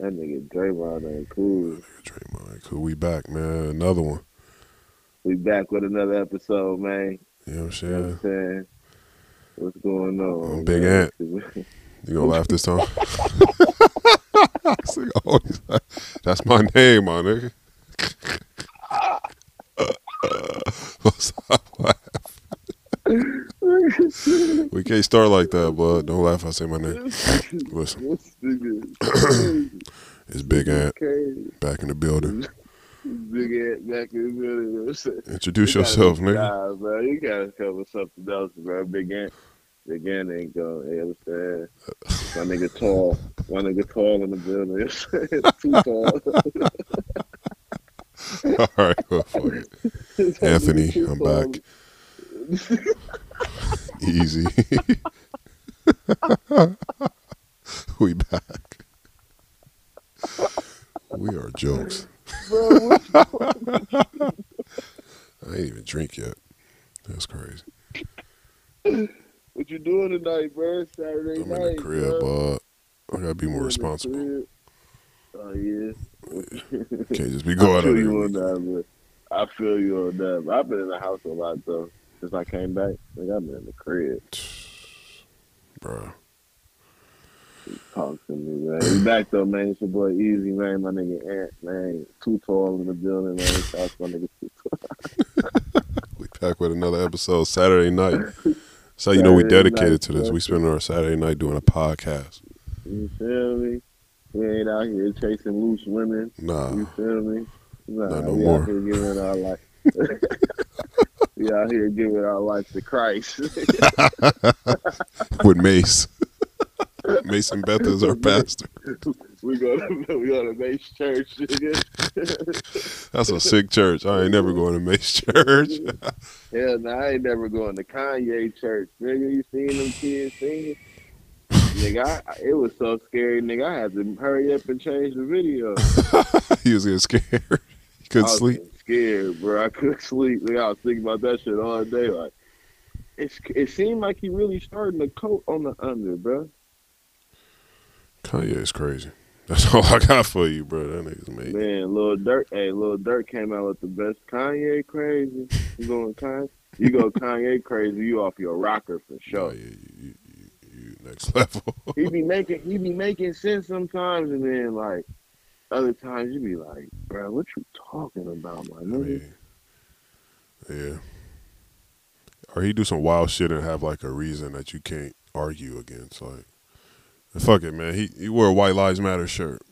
That nigga Draymond ain't cool. Draymond, cool. We back, man. Another one. We back with another episode, man. You know what I'm You know what saying? I'm saying? What's going on? I'm Big man? You gonna laugh this time? This nigga always laugh. That's my name, my nigga. What's up? We can't start like that, bud. Don't laugh. if I say my name. Listen, This nigga crazy. it's Big Ant back in the building. Big Ant back in the building. You know I'm saying? Introduce yourself, nigga. Nah, bro. You gotta cover something else, bro. Big Ant. Big Ant ain't going. You know what I'm saying? My nigga tall. My nigga tall in the building. You I'm saying? Too tall. All right, well, fuck it. Anthony, I'm back. Easy. we back. We are jokes. Bro, I ain't even drink yet. That's crazy. What you doing tonight, bro? Saturday I'm night. in the crib, bro. bud. I gotta be more responsible. Oh yeah. Can't just be I feel you on that, I feel you on that. I've been in the house a lot though since I came back. Like I've been in the crib. Bro. Talk to me, man. We back though, man. It's your boy Easy, man. My nigga Ant, man. Too tall in the building, man. Shout my nigga Too Tall. We back with another episode Saturday night. So you know we dedicated night, to this. We spend our Saturday night doing a podcast. You feel me? We ain't out here chasing loose women. Nah. You feel me? Nah, Not no we more. out here giving our life. we out here giving our life to Christ. with Mase. Mason Beth is our pastor. we go to we go to Mase Church. nigga. That's a sick church. I ain't never going to Mase Church. Hell no, I ain't never going to Kanye church. Nigga, you seen them kids singing? nigga, I, it was so scary, nigga. I had to hurry up and change the video. he was getting scared. He couldn't sleep. Scared, bro. I couldn't sleep. Nigga, I was thinking about that shit all day. Like, it's it seemed like he really starting to coat on the under, bro. Kanye is crazy. That's all I got for you, bro. That nigga's amazing. Man, Lil Durk. hey, Lil Durk came out with the best. Kanye crazy. You going Kanye? You go Kanye crazy. You off your rocker for Oh, sure. yeah, you, you, you, you next level. He be making he be making sense sometimes, and then like other times you be like, bro, what you talking about, my nigga? mean, yeah. Or he do some wild shit and have like a reason that you can't argue against. Like, fuck it, man. He he wore a White Lives Matter shirt.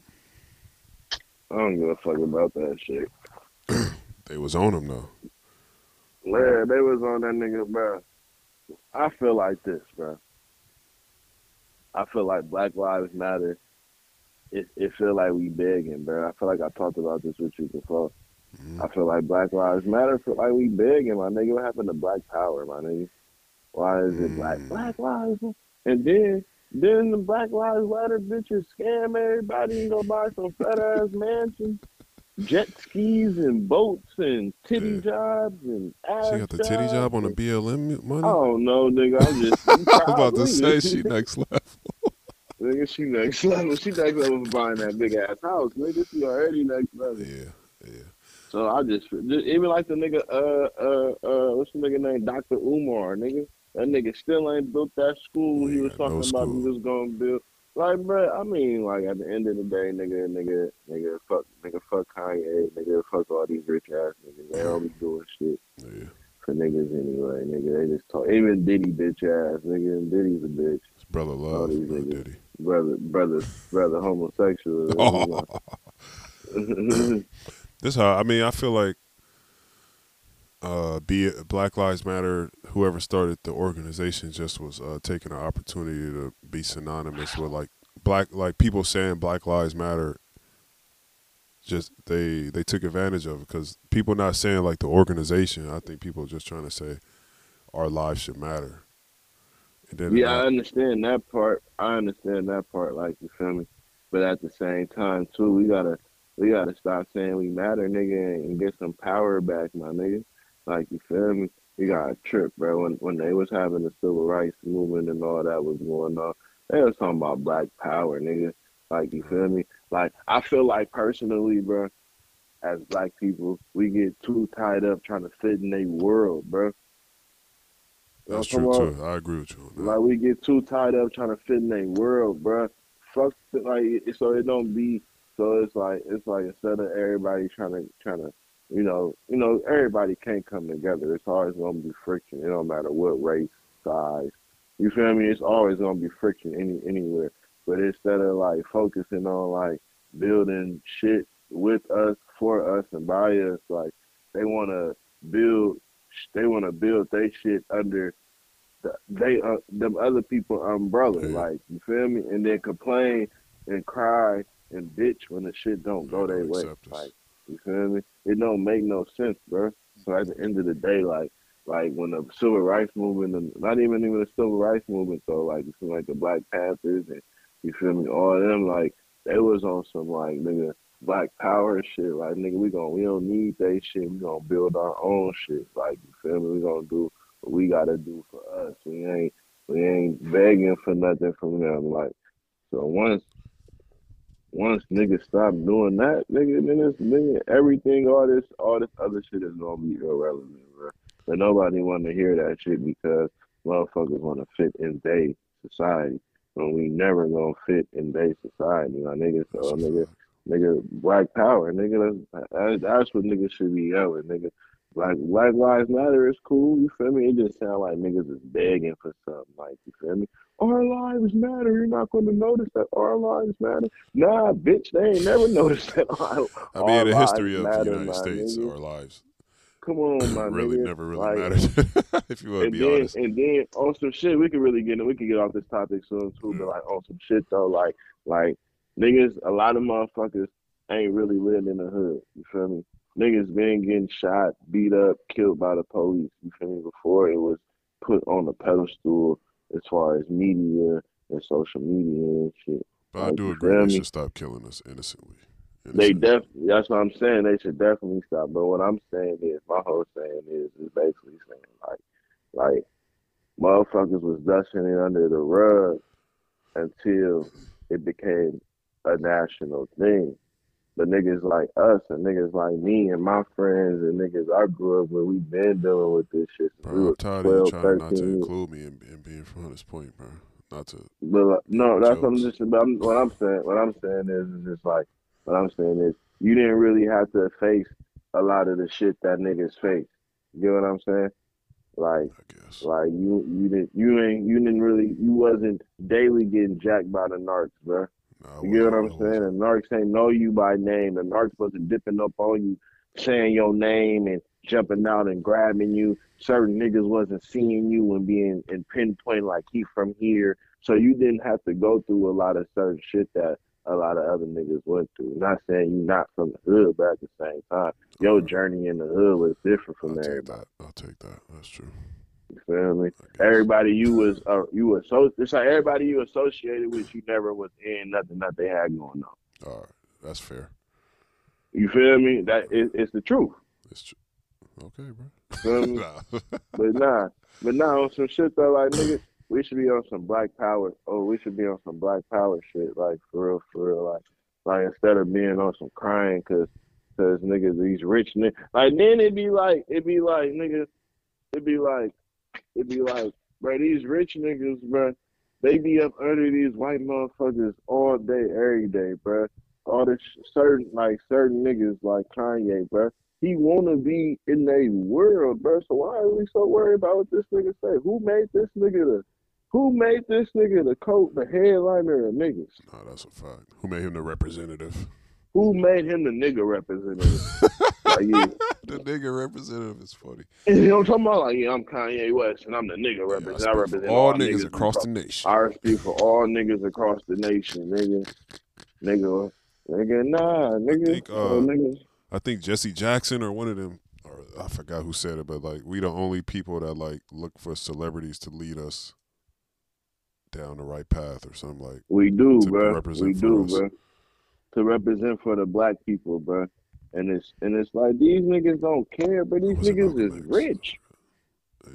I don't give a fuck about that shit. They was on him though. Yeah, they was on that nigga, bro. I feel like this, bro. I feel like Black Lives Matter. It it feel like we begging, bro. I feel like I talked about this with you before. Mhm. I feel like Black Lives Matter feel like we begging, my nigga. What happened to Black Power, my nigga? Why is it Black Mm. Black Lives? And then then the Black Lives Matter bitches scam everybody and go buy some fat ass mansions, jet skis and boats and titty Yeah. jobs and ass She got the titty job on the BLM money. Oh don't nigga. I'm just. I was about to say she next level. Nigga, she next level. She next level for buying that big ass house, nigga. She already next level. Yeah, yeah. So I just, just even like the nigga, uh, uh, uh, what's the nigga name? Dr. Umar, nigga. That nigga still ain't built that school he He was got no talking about he was gonna build. Like, bro, I mean, like at the end of the day, nigga, nigga, nigga, fuck, nigga, fuck Kanye, nigga, fuck all these rich ass niggas. They don't be doing shit Yeah, for niggas anyway, nigga. They just talk. Even Diddy, bitch ass, nigga. And Diddy's a bitch. Brother love, these bro, niggas. Diddy. Brother, brother, brother, homosexual. Oh. This how I mean. I feel like, uh, be it Black Lives Matter, whoever started the organization just was uh, taking an opportunity to be synonymous with like black, like people saying Black Lives Matter. Just they they took advantage of it because people not saying like the organization. I think people just trying to say our lives should matter. Yeah, I understand that part. I understand that part. Like you feel me, but at the same time too, we gotta we gotta stop saying we matter, nigga, and get some power back, my nigga. Like you feel me? You got a trip, bro. When when they was having the civil rights movement and all that was going on, they was talking about black power, nigga. Like you feel me? Like I feel like personally, bro, as black people, we get too tied up trying to fit in a world, bro. You know That's true too. I agree with you. Like we get too tied up trying to fit in a world, bro. Fuck like so it don't be so it's like it's like instead of everybody trying to trying to you know you know everybody can't come together. It's always gonna be friction. It don't matter what race, size. You feel me? It's always gonna be friction any anywhere. But instead of like focusing on like building shit with us, for us, and by us, like they wanna build they wanna build their shit under the, they uh, them other people umbrella, Yeah. like you feel me, and then complain and cry and bitch when the shit don't go their way. Like you feel me? It don't make no sense, bro. So at the end of the day, like like when the civil rights movement, and not even even the civil rights movement, though, like you feel like the Black Panthers and you feel me, all of them, like they was on some like nigga black power shit. Like nigga, we gon' we don't need that shit. We gonna build our own shit. Like you feel me? We gonna do what we gotta do for us. We ain't we ain't begging for nothing from them. Like so once once niggas stop doing that, nigga, then it's nigga everything, all this all this other shit is gonna be irrelevant, bro. But nobody wanna hear that shit because motherfuckers wanna fit in their society. When we never gonna fit in their society, my nigga. So nigga. Nigga, black power, nigga. That's, that- that's what niggas should be yelling, nigga. Black Black Lives Matter is cool. You feel me? It just sound like niggas is begging for something. Like you feel me? Our lives matter. You're not going to notice that our lives matter. Nah, bitch, they ain't never noticed that. Our, I mean, the history of the matter, United States, nigga. our lives Come on, my really nigga. never really Like, mattered. if you want to and be then honest. and then on some shit, we could really get we could get off this topic soon too. Yeah. But mm. like on some shit though, like like niggas, a lot of motherfuckers ain't really lived in the hood. You feel me? Niggas been getting shot, beat up, killed by the police. You feel me? Before it was put on a pedestal as far as media and social media and shit. But I do agree they should stop killing us innocently. They definitely. that's what I'm saying. They should definitely stop. But what I'm saying is my whole saying is is basically saying like like motherfuckers was dusting it under the rug until it became a national thing. But niggas like us and niggas like me and my friends and niggas I grew up with, we've been dealing with this shit since we Bro, I'm tired of you 12, trying not to include me in, in being from this point, bro. Not to. But like, no, that's what I'm just about. What I'm saying, what I'm saying is, is just like, what I'm saying is, you didn't really have to face a lot of the shit that niggas face. You know what I'm saying? Like, I guess. like you, you didn't, you ain't, you didn't really, you wasn't daily getting jacked by the narcs, bro. Nah, You get what I'm saying? wasn't. Narcs ain't know you by name. The narcs wasn't dipping up on you, saying your name and jumping out and grabbing you. Certain niggas wasn't seeing you and being and pinpoint like he from here. So you didn't have to go through a lot of certain shit that a lot of other niggas went through. Not saying you not from the hood, but at the same time, your Alright, journey in the hood was different I'll from take everybody. that. I'll take that. That's true. You feel me? Everybody you was uh, you was so it's like everybody you associated with, you never was in nothing that they had going on. All right. That's fair. You feel me? That is it's the truth. It's true. Okay, bro. Nah. But nah, but nah, on some shit though, like nigga, we should be on some black power. Oh, we should be on some black power shit, like for real, for real, like, like instead of being on some crying, cause, cause niggas, these rich niggas, like then it'd be like, it'd be like niggas, it'd be like, it'd be like, bro, these rich niggas, bro, they be up under these white motherfuckers all day, every day, bro. All this certain, like certain niggas, like Kanye, bro he wanna be in a world, bro. So why are we so worried about what this nigga say? Who made this nigga the who made this nigga the coat, the headliner of niggas? no, that's a fact. Who made him the representative? Who made him the nigga representative? like, yeah. the nigga representative is funny. And you know what I'm talking about? Like, yeah, I'm Kanye West and I'm the nigga Yeah, I representative. I, represent all niggas niggas across the nation. I speak for all niggas across the nation, nigga. Nigga, nigga, nah, nigga. think, oh, uh, nigga. I think Jesse Jackson or one of them, or I forgot who said it, but like we the only people that like look for celebrities to lead us down the right path or something like. We do, bro. We do, bro. To represent for the black people, bro. And it's and it's like these niggas don't care, but these niggas is X? rich. Yeah.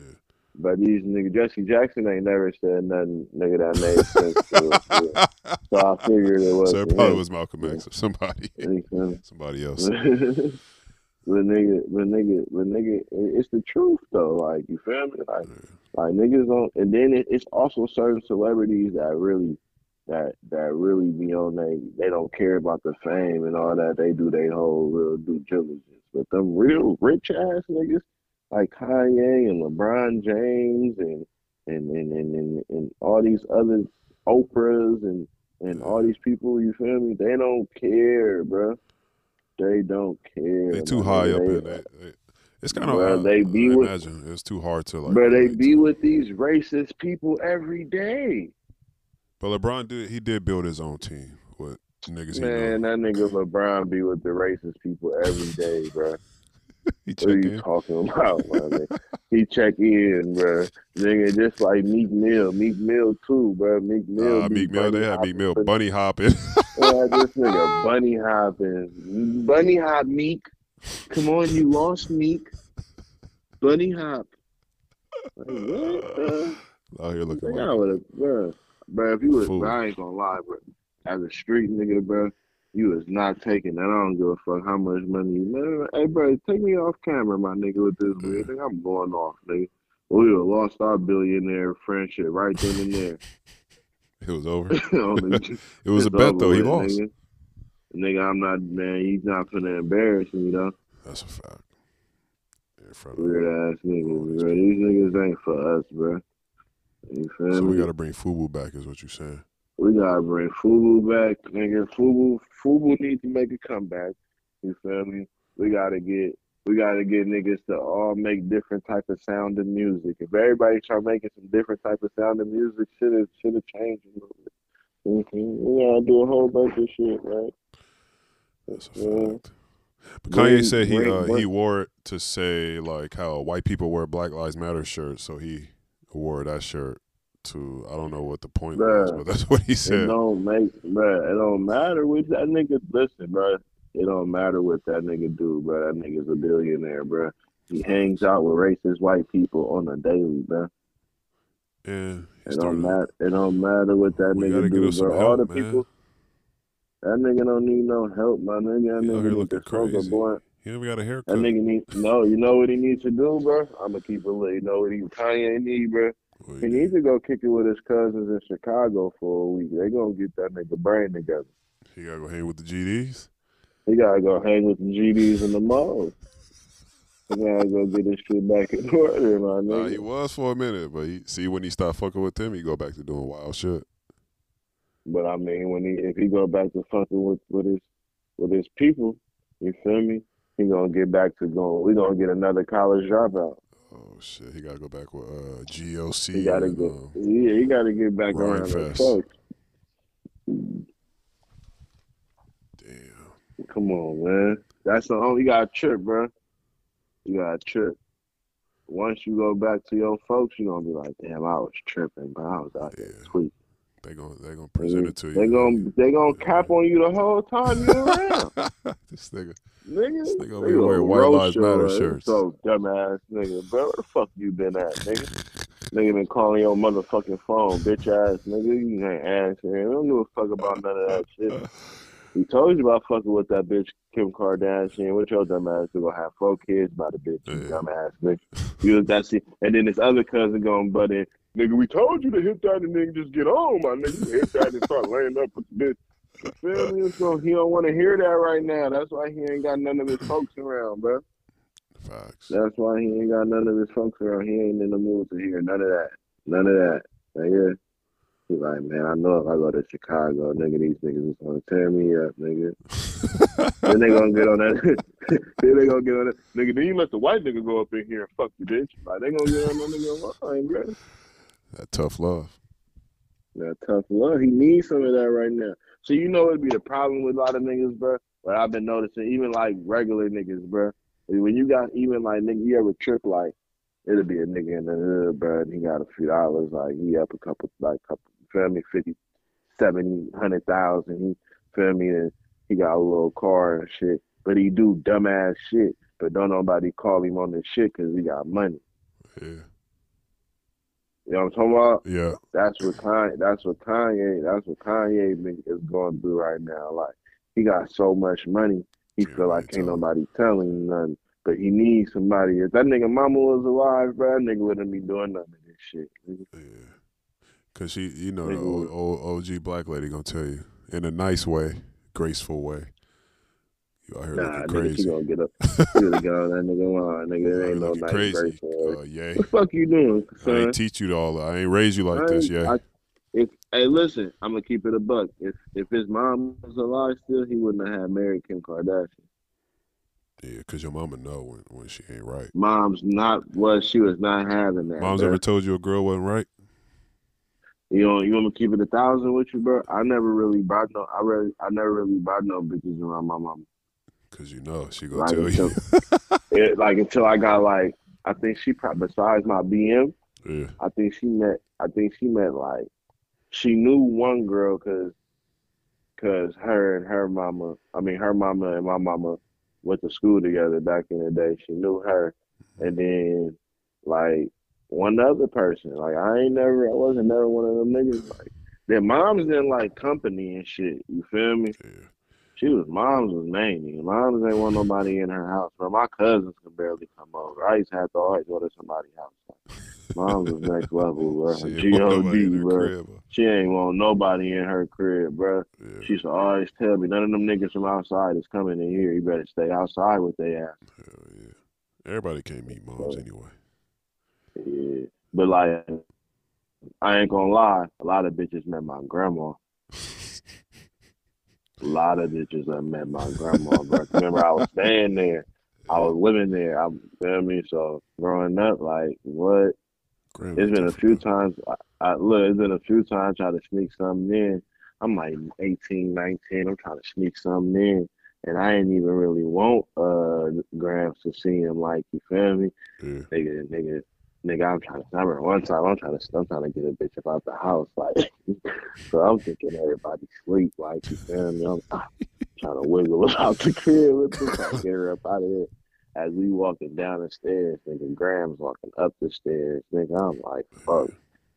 But these niggas, Jesse Jackson ain't never said nothing, nigga, that made sense to it. So I figured it was. So it probably was Malcolm X or somebody, somebody else. But nigga, but nigga, but nigga, it's the truth though. Like you feel me? Like, like niggas don't. And then it, it's also certain celebrities that really, that that really be on they. They don't care about the fame and all that. They do their whole real due diligence. But them real rich ass niggas like Kanye and LeBron James and and and and, and, and all these other Oprahs and and all these people, you feel me? They don't care, bro. They don't care. They too man. high up They- in it. It's kind of Well, they be I with- imagine it's too hard to like. But they be with these racist people every day. But LeBron did. He did build his own team with niggas. Man, that nigga LeBron be with the racist people every day, bro. he What are you in. talking about, man? he check in, bro. Nigga, just like Meek Mill, Meek Mill too, bro. Meek Mill, Uh, Meek Mill. They had Meek Mill bunny hopping. Yeah, this nigga bunny hopping, bunny hop Meek. Come on, you lost Meek. Bunny hop. Like, what? the- Out here looking I like would have, bro. Bro, if you was, bro, I ain't gonna lie, bro. As a street nigga, bro, you was not taking that. I don't give a fuck how much money you man. Hey, bro, take me off camera, my nigga, with this weird thing. I'm going off, nigga. We would have lost our billionaire friendship right then and there. it was over. It was a bet over though. He with, lost. Nigga. nigga, I'm not, man, he's not finna embarrass me, though. That's a fact. In front of Weird ass niggas, bro. These niggas ain't for us, bro. So me? we got to bring Fubu back, is what you're saying. We gotta bring Fubu back, nigga. Fubu, Fubu needs to make a comeback. You feel me? We gotta get, we gotta get niggas to all make different type of sound and music. If everybody start making some different type of sound and music, should have, should have changed a little bit. Mm-hmm. We gotta do a whole bunch of shit, right? That's a Yeah. fact. But Kanye said he uh, he wore it to say like how white people wear Black Lives Matter shirts, so he wore that shirt to I don't know what the point was, but that's what he said. It don't make, bro. It don't matter what that nigga. Listen, bro. It don't matter what that nigga do, bro. That nigga's a billionaire, bro. He hangs out with racist white people on a daily, bro. And he It don't matter. It don't matter what that nigga do, bro. All the man. people. That nigga don't need no help, my nigga. That nigga need looking to crazy. blunt. He even got a haircut. That nigga need no. You know what he needs to do, bro? I'm gonna keep it lit. You know what he Kanye need, bro? He needs to go kick it with his cousins in Chicago for a week. They gonna get that nigga brain together. he gotta go hang with the GDs. He gotta go hang with the GDs in the mall. He gotta go get his shit back in order, my Nah, he was for a minute, but he see when he stopped fucking with them, he go back to doing wild shit. But I mean, when he if he go back to fucking with with his with his people, you feel me? He gonna get back to going. We gonna get another college dropout. Oh shit, he gotta go back with uh, GOC. He gotta and, get. um, Yeah, he gotta get back Ryan around Fest. folks. damn. Come on, man. That's the only. You got trip, bro. You got to trip. Once you go back to your folks, you gonna be like, damn, I was tripping, bro. I was out there Yeah. tweaking. They gonna they gonna present it to you. They gonna they gonna cap on you the whole time you around. this nigga. Nigga, This nigga gonna wearing White Lives Matter shirts. So dumbass nigga, bro, where the fuck you been at, nigga? Nigga been calling your motherfucking phone, bitch ass nigga. You ain't answering. I don't give a fuck about none of that shit. He told you about fucking with that bitch Kim Kardashian. What your dumb ass? You gonna have four kids by the bitch, you Yeah. dumb ass nigga. You that shit. And then this other cousin going butt in. Nigga, we told you to hit that and then just get on, my nigga. You hit that and start laying up with the bitch. You feel me? So he don't want to hear that right now. That's why he ain't got none of his folks around, bro. Facts. That's why he ain't got none of his folks around. He ain't in the mood to hear none of that. None of that. Nigga. He's like, man, I know if I go to Chicago, nigga, these niggas is gonna tear me up, nigga. then they gonna get on that. then they gonna get on that. Nigga, then you let the white nigga go up in here and fuck you, bitch. Like, they gonna get on that nigga line, bro. That tough love. That tough love. He needs some of that right now. So you know it'd be the problem with a lot of niggas, bro. But I've been noticing, even like regular niggas, bro. When you got even like nigga, you ever trip like it'll be a nigga in the hood, bro, and he got a few dollars, like he up a couple, like couple, feel me, fifty, seventy, hundred thousand. He feel me, and he got a little car and shit. But he do dumbass shit. But don't nobody call him on this shit because he got money. Yeah. You know what I'm talking about? Yeah. That's what Kanye. That's what Kanye. That's what Kanye is going through right now. Like he got so much money, he Yeah, feel like ain't tell nobody telling him nothing. But he needs somebody. If that nigga mama was alive, bro, that nigga wouldn't be doing none of this shit. nigga. Yeah. Cause she, you know, the old, old OG black lady gonna tell you in a nice way, graceful way. You out here Nah, looking nigga, crazy. gonna get up. She would have gone that nigga line, nigga. You out It here ain't no nice crazy. Uh, yay. What the fuck you doing, Son? I ain't teach you to all. I ain't raise you like this. Yeah. I- if hey, listen, I'm gonna keep it a buck. If if his mom was alive still, he wouldn't have married Kim Kardashian. Yeah, cause your mama know when, when she ain't right. Mom's not was she was not having that. Mom's bruh. ever told you a girl wasn't right? You know, you want me to keep it a thousand with you, bro? I never really brought no. I really, I never really brought no bitches around my mama. Cause you know she gonna Like, tell you. It, like until I got like, I think she probably besides my BM, yeah. I think she met. I think she met like, she knew one girl because, cause her and her mama. I mean, her mama and my mama went to school together back in the day. She knew her, mm-hmm. and then like one other person. Like I ain't never. I wasn't never one of them niggas. Like their moms didn't like company and shit. You feel me? Yeah. She was moms was main. Moms ain't want nobody in her house. Bro, my cousins could barely come over. I used to have to always go to somebody's house. Moms was next level, bro. She ain't G want nobody in her bro. crib. She ain't want nobody in her crib, bro. Yeah. She used to always tell me, none of them niggas from outside is coming in here. You better stay outside with their ass. Hell yeah. Everybody can't meet moms anyway. Yeah. But like, I ain't gonna lie, a lot of bitches met my grandma. A lot of bitches I met my grandma, bro. Remember, I was staying there. I was living there. I feel me. So growing up, like what? Grandma It's been a few times. I, I look. It's been a few times I try to sneak something in. I'm like 18, 19. I'm trying to sneak something in, and I ain't even really want uh Grams to see him. Like you feel me? Yeah. nigga, nigga, nigga, I'm trying to. I remember one time I'm trying to, I'm trying to get a bitch up out the house, like. so I'm thinking everybody sleep, like you feel me? I'm trying to wiggle out the crib with this, like, get her up out of here. As we walking down the stairs, nigga, Graham's walking up the stairs, nigga. I'm like, fuck.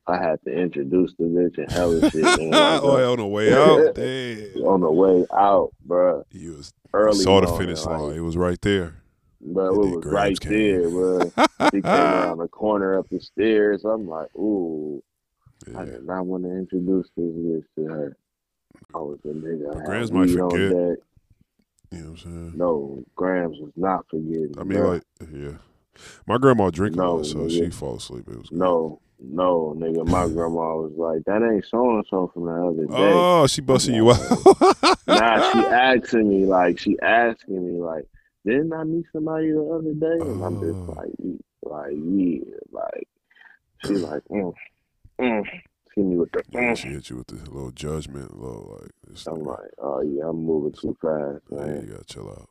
I had to introduce the bitch and hella shit. like, oh, on the way out. Damn. on the way out, bruh. You was Early saw the finish like, line. It was right there. Bro, And it was right came. there, bro. She came around the corner up the stairs. I'm like, ooh, I did not want to introduce this bitch to her. I was a nigga. But Grams had might weed on forget. deck. You know what I'm saying? No, Grams was not forgetting. I mean, bruh. like, yeah. My grandma drink a No, lot, so nigga. she fall asleep. It was good. no, no, nigga. My grandma was like, that ain't so and so from the other day. Oh, she busting you out. Nah, she asking me like, she asking me like, didn't I meet somebody the other day? And I'm Oh. just like, like yeah, like she's like, mm, mm. Hit me with the. Yeah, Mm. she hit you with the little judgment, little like. I'm like, oh yeah, I'm moving too fast, yeah, man. you gotta chill out.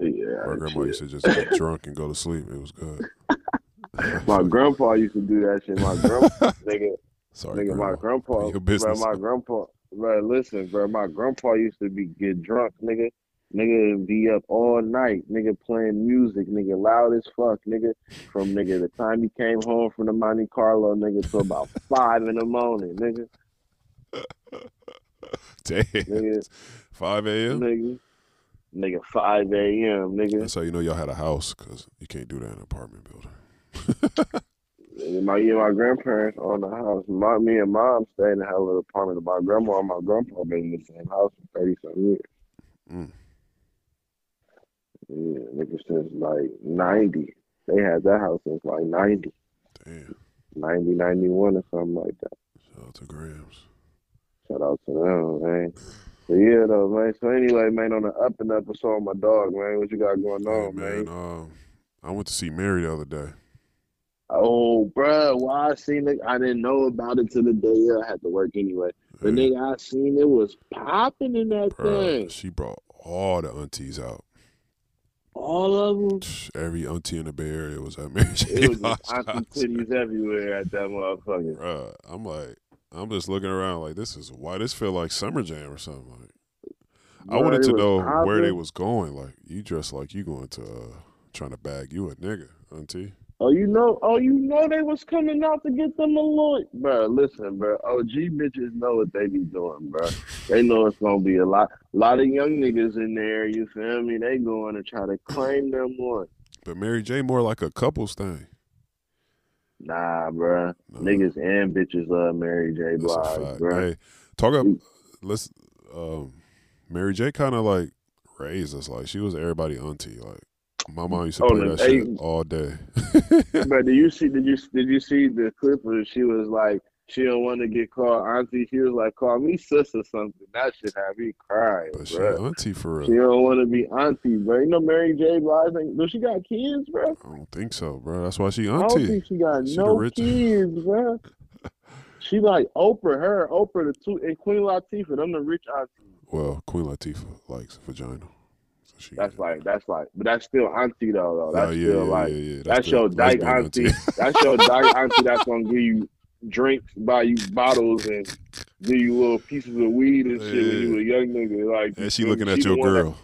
Yeah, My grandma used to just get drunk and go to sleep. It was good. My grandpa used to do that shit. My grandpa, nigga, Sorry, nigga, grandma. my grandpa, Your bro, my grandpa, bro, listen, bro, my grandpa used to be get drunk, nigga. Nigga be up all night, nigga playing music, nigga loud as fuck, nigga. From nigga the time he came home from the Monte Carlo, nigga, to about five in the morning, nigga. Damn. Nigga, 5 a.m. nigga, nigga, five a.m., nigga. That's how you know y'all had a house, cause you can't do that in an apartment building. My yeah, my grandparents own the house. My me and mom stayed in the hell of apartment. My grandma and my grandpa been in the same house for thirty some years. Mm. Yeah, nigga since like ninety. They had that house since like 90, Damn. 90, 91 or something like that. Shout out to Grams. Shout out to them, man. But yeah, though, man. So anyway, man, on the up and up, I saw my dog, man. What you got going Hey, on, man, man? um, I went to see Mary the other day. Oh, bruh, why I seen it? I didn't know about it till the day I had to work anyway. But Yeah, nigga, I seen it was popping in that bruh, thing. she brought all the aunties out. All of them. Every auntie in the Bay Area was at Mary J. It was auntie titties everywhere at that motherfucker. Bruh, I'm like, I'm just looking around like this is why this feel like summer jam or something. Like, I wanted to know where they was going. Like, you dress like you going to uh, trying to bag you a nigga, auntie. Oh, you know, oh, you know they was coming out to get them a lawyer. Bro, listen, bro. OG bitches know what they be doing, bro. They know it's gonna be a lot, lot of young niggas in there. You feel me? They going to try to claim them one. But Mary J more like a couples thing. Nah, bro. No. Niggas and bitches love Mary J. Blige, bro. Hey, talk up. Let's. Um, Mary J. kind of like raised us. Like she was everybody auntie. Like my mom used to Oh, play that shit all day. But did you see? Did you did you see the clip where she was like, she don't want to get called auntie. She was like, call me sis or something. That should have me crying, but she auntie for real. She don't want to be auntie, bro. You know Mary J. Blige? Ain't, do she got kids, bro? I don't think so, bro. That's why she I don't auntie. think she got She no kids, bro. She like Oprah, her, Oprah, the two, and Queen Latifah. Them the rich aunties. Well, Queen Latifah likes vagina. She, That's like, that's like, but that's still auntie though. though. Oh, That's yeah, still yeah, like, yeah, that's, still your dyke lesbian auntie. that's your dyke auntie. That's gonna give you drinks, buy you bottles, and give you little pieces of weed and shit when you a young nigga. Like, and she looking at your one that- girl.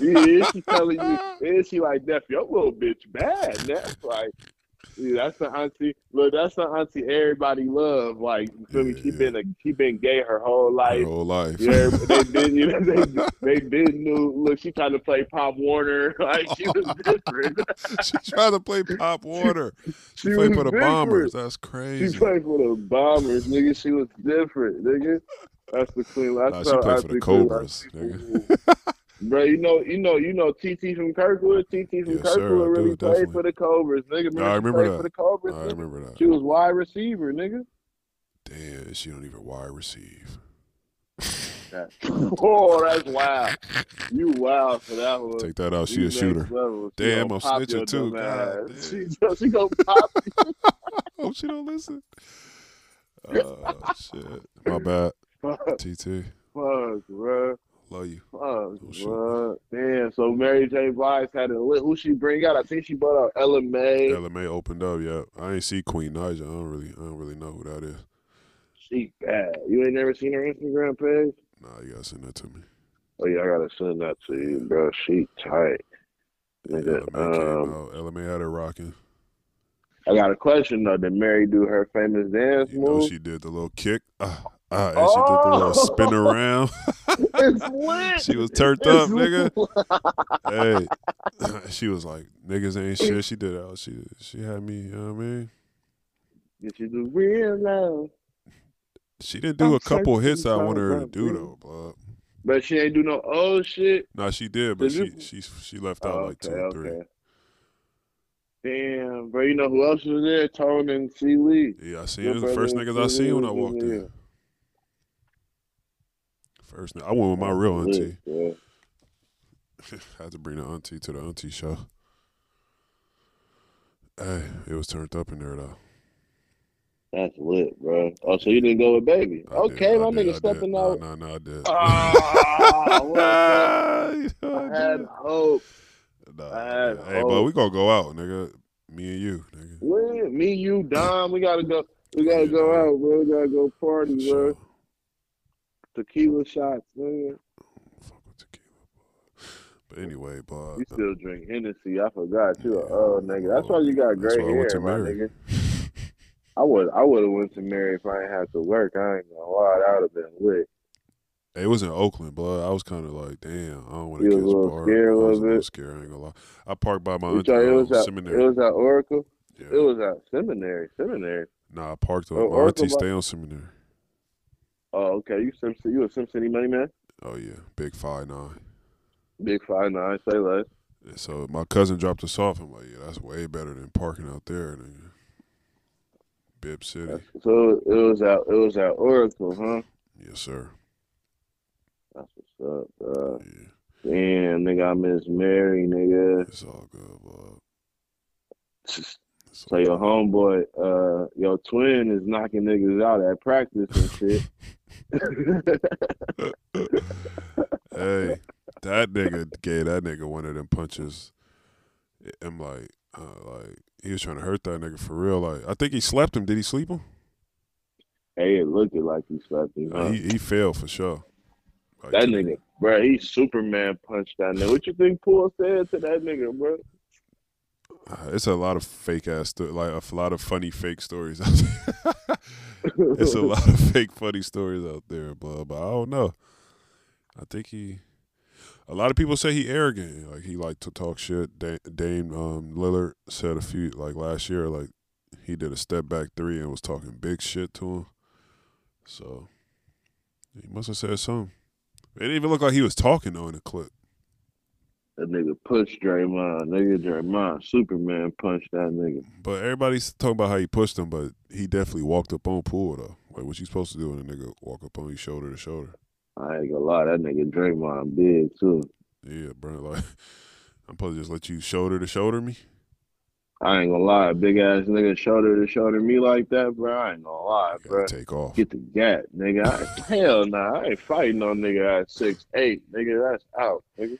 yeah, she telling you, and she like, Def, your little bitch bad. That's like, yeah, that's the auntie. Look, that's the auntie everybody love. Like, you feel me? She Yeah. been a, she been gay her whole Her life. whole life. Yeah, they been, you know, they they been knew. Look, she tried to play Pop Warner. Like she was different. she tried to play Pop Warner. She, She played for the different. Bombers. That's crazy. She played for the Bombers, nigga. She was different, nigga. That's the queen. That's Nah, she played for the Cobras, Latifah. Bro, you know, you know, you know, TT from Kirkwood. TT from Yes, Kirkwood I really do, played definitely. for the Cobras, nigga. Nah, I remember that. for the Cobras. I nigga? remember that. She was wide receiver, nigga. Damn, she don't even wide receive. Oh, that's wild. You wild for that one. Take that out. She You a shooter. level. Damn, I'm snitching too. God. She, she gonna pop. Oh, she don't listen. Oh shit. My bad. TT. fuck, bro. Love you. Fuck, Oh. Damn. So Mary J. Blige had a lit. Who she bring out? I think she brought out Ella Mai. LMA opened up. Yeah, I ain't see Queen Naija. I don't really, I don't really know who that is. She bad. You ain't never seen her Instagram page? Nah, you gotta send that to me. Oh yeah, I gotta send that to you, bro. She tight. Nigga, came um, out. Ella Mai had her rocking. I got a question though. Did Mary do her famous dance You know, move? she did the little kick. Ah, ah, and she did the little spin Oh! around. it's lit. she was turned up, nigga. Hey, she was like, niggas ain't shit. She did it. She she had me. You know what I mean? Did she do real love? She didn't do I'm a couple hits I wanted her to do though, but But she ain't do no old shit. nah, she did, but she she she left out Oh, like two okay, or three. Damn, bro. You know who else was there? Tone and C. Lee. Yeah, I seen Your it. The first niggas I seen when I walked in. First, ni- I went with my real auntie. Yeah. Had to bring the auntie to the auntie show. Hey, it was turned up in there though. That's lit, bro. Oh, so you didn't go with baby? I okay, did, my I did, nigga I stepping out. No, no, no, I did. Ah, ah, what the- You know I had hope. Nah, I had yeah. hey, hope. but we gonna go out, nigga. Me and you, nigga. When me, you, Dom, we gotta go. We gotta Yeah, go dog. out, bro. We gotta go party, For bro. Tequila shots, man. Fuck with tequila. But anyway, boy. You still drink Hennessy? I forgot you, an old nigga. That's why you got That's gray why I went to my Mary. nigga. I would, I would have went to Mary if I ain't had to work. I ain't gonna lie, that would have been lit. It was in Oakland, but I was kind of like, damn, I don't want to catch a little bar. scared a I was a little bit? scared. I ain't gonna lie. I parked by my auntie, it was um, at, seminary. it was at Oracle. yeah. It was at seminary, seminary. nah, I parked. Oh, my Oracle auntie by- stay on seminary. Oh, okay. You Sim, you a Sim City money man? Oh yeah, big five nine. Big five nine, say less. Yeah, So my cousin dropped us off. I'm like, yeah, that's way better than parking out there, nigga. Bib City. So it was at, it was at Oracle, huh? Yes, sir. That's what's up, bro. Yeah, Damn, nigga, I miss Mary, nigga. it's all good, boy. So your homeboy, uh, your twin is knocking niggas out at practice and shit. hey, that nigga gave that nigga one of them punches. I'm like, uh, like he was trying to hurt that nigga for real. Like, I think he slapped him. Did he sleep him? hey, it looked like he slept him. Uh, Huh? he he failed for sure. Like, that nigga, bro, he Superman punched that nigga. What you think Poole said to that nigga, bro? Uh, it's a lot of fake ass, sto- like a lot of funny fake stories out there. it's a lot of fake funny stories out there, but but I don't know. I think he. A lot of people say he arrogant, like he like to talk shit. Da- Dame um, Lillard said a few like last year, like he did a step back three and was talking big shit to him. So he must have said something. It didn't even look like he was talking though in the clip. That nigga pushed Draymond. Nigga Draymond, Superman punched that nigga. But everybody's talking about how he pushed him, but he definitely walked up on Poole though. Like what you supposed to do when a nigga walk up on you shoulder to shoulder? I ain't gonna lie, that nigga Draymond big too. Yeah, bro. Like I'm supposed to just let you shoulder to shoulder me. I ain't gonna lie, big ass nigga shoulder to shoulder me like that, bro. I ain't gonna lie, bro. take off. Get the gat, nigga. I, hell nah, I ain't fighting no nigga at six eight, nigga. That's out, nigga.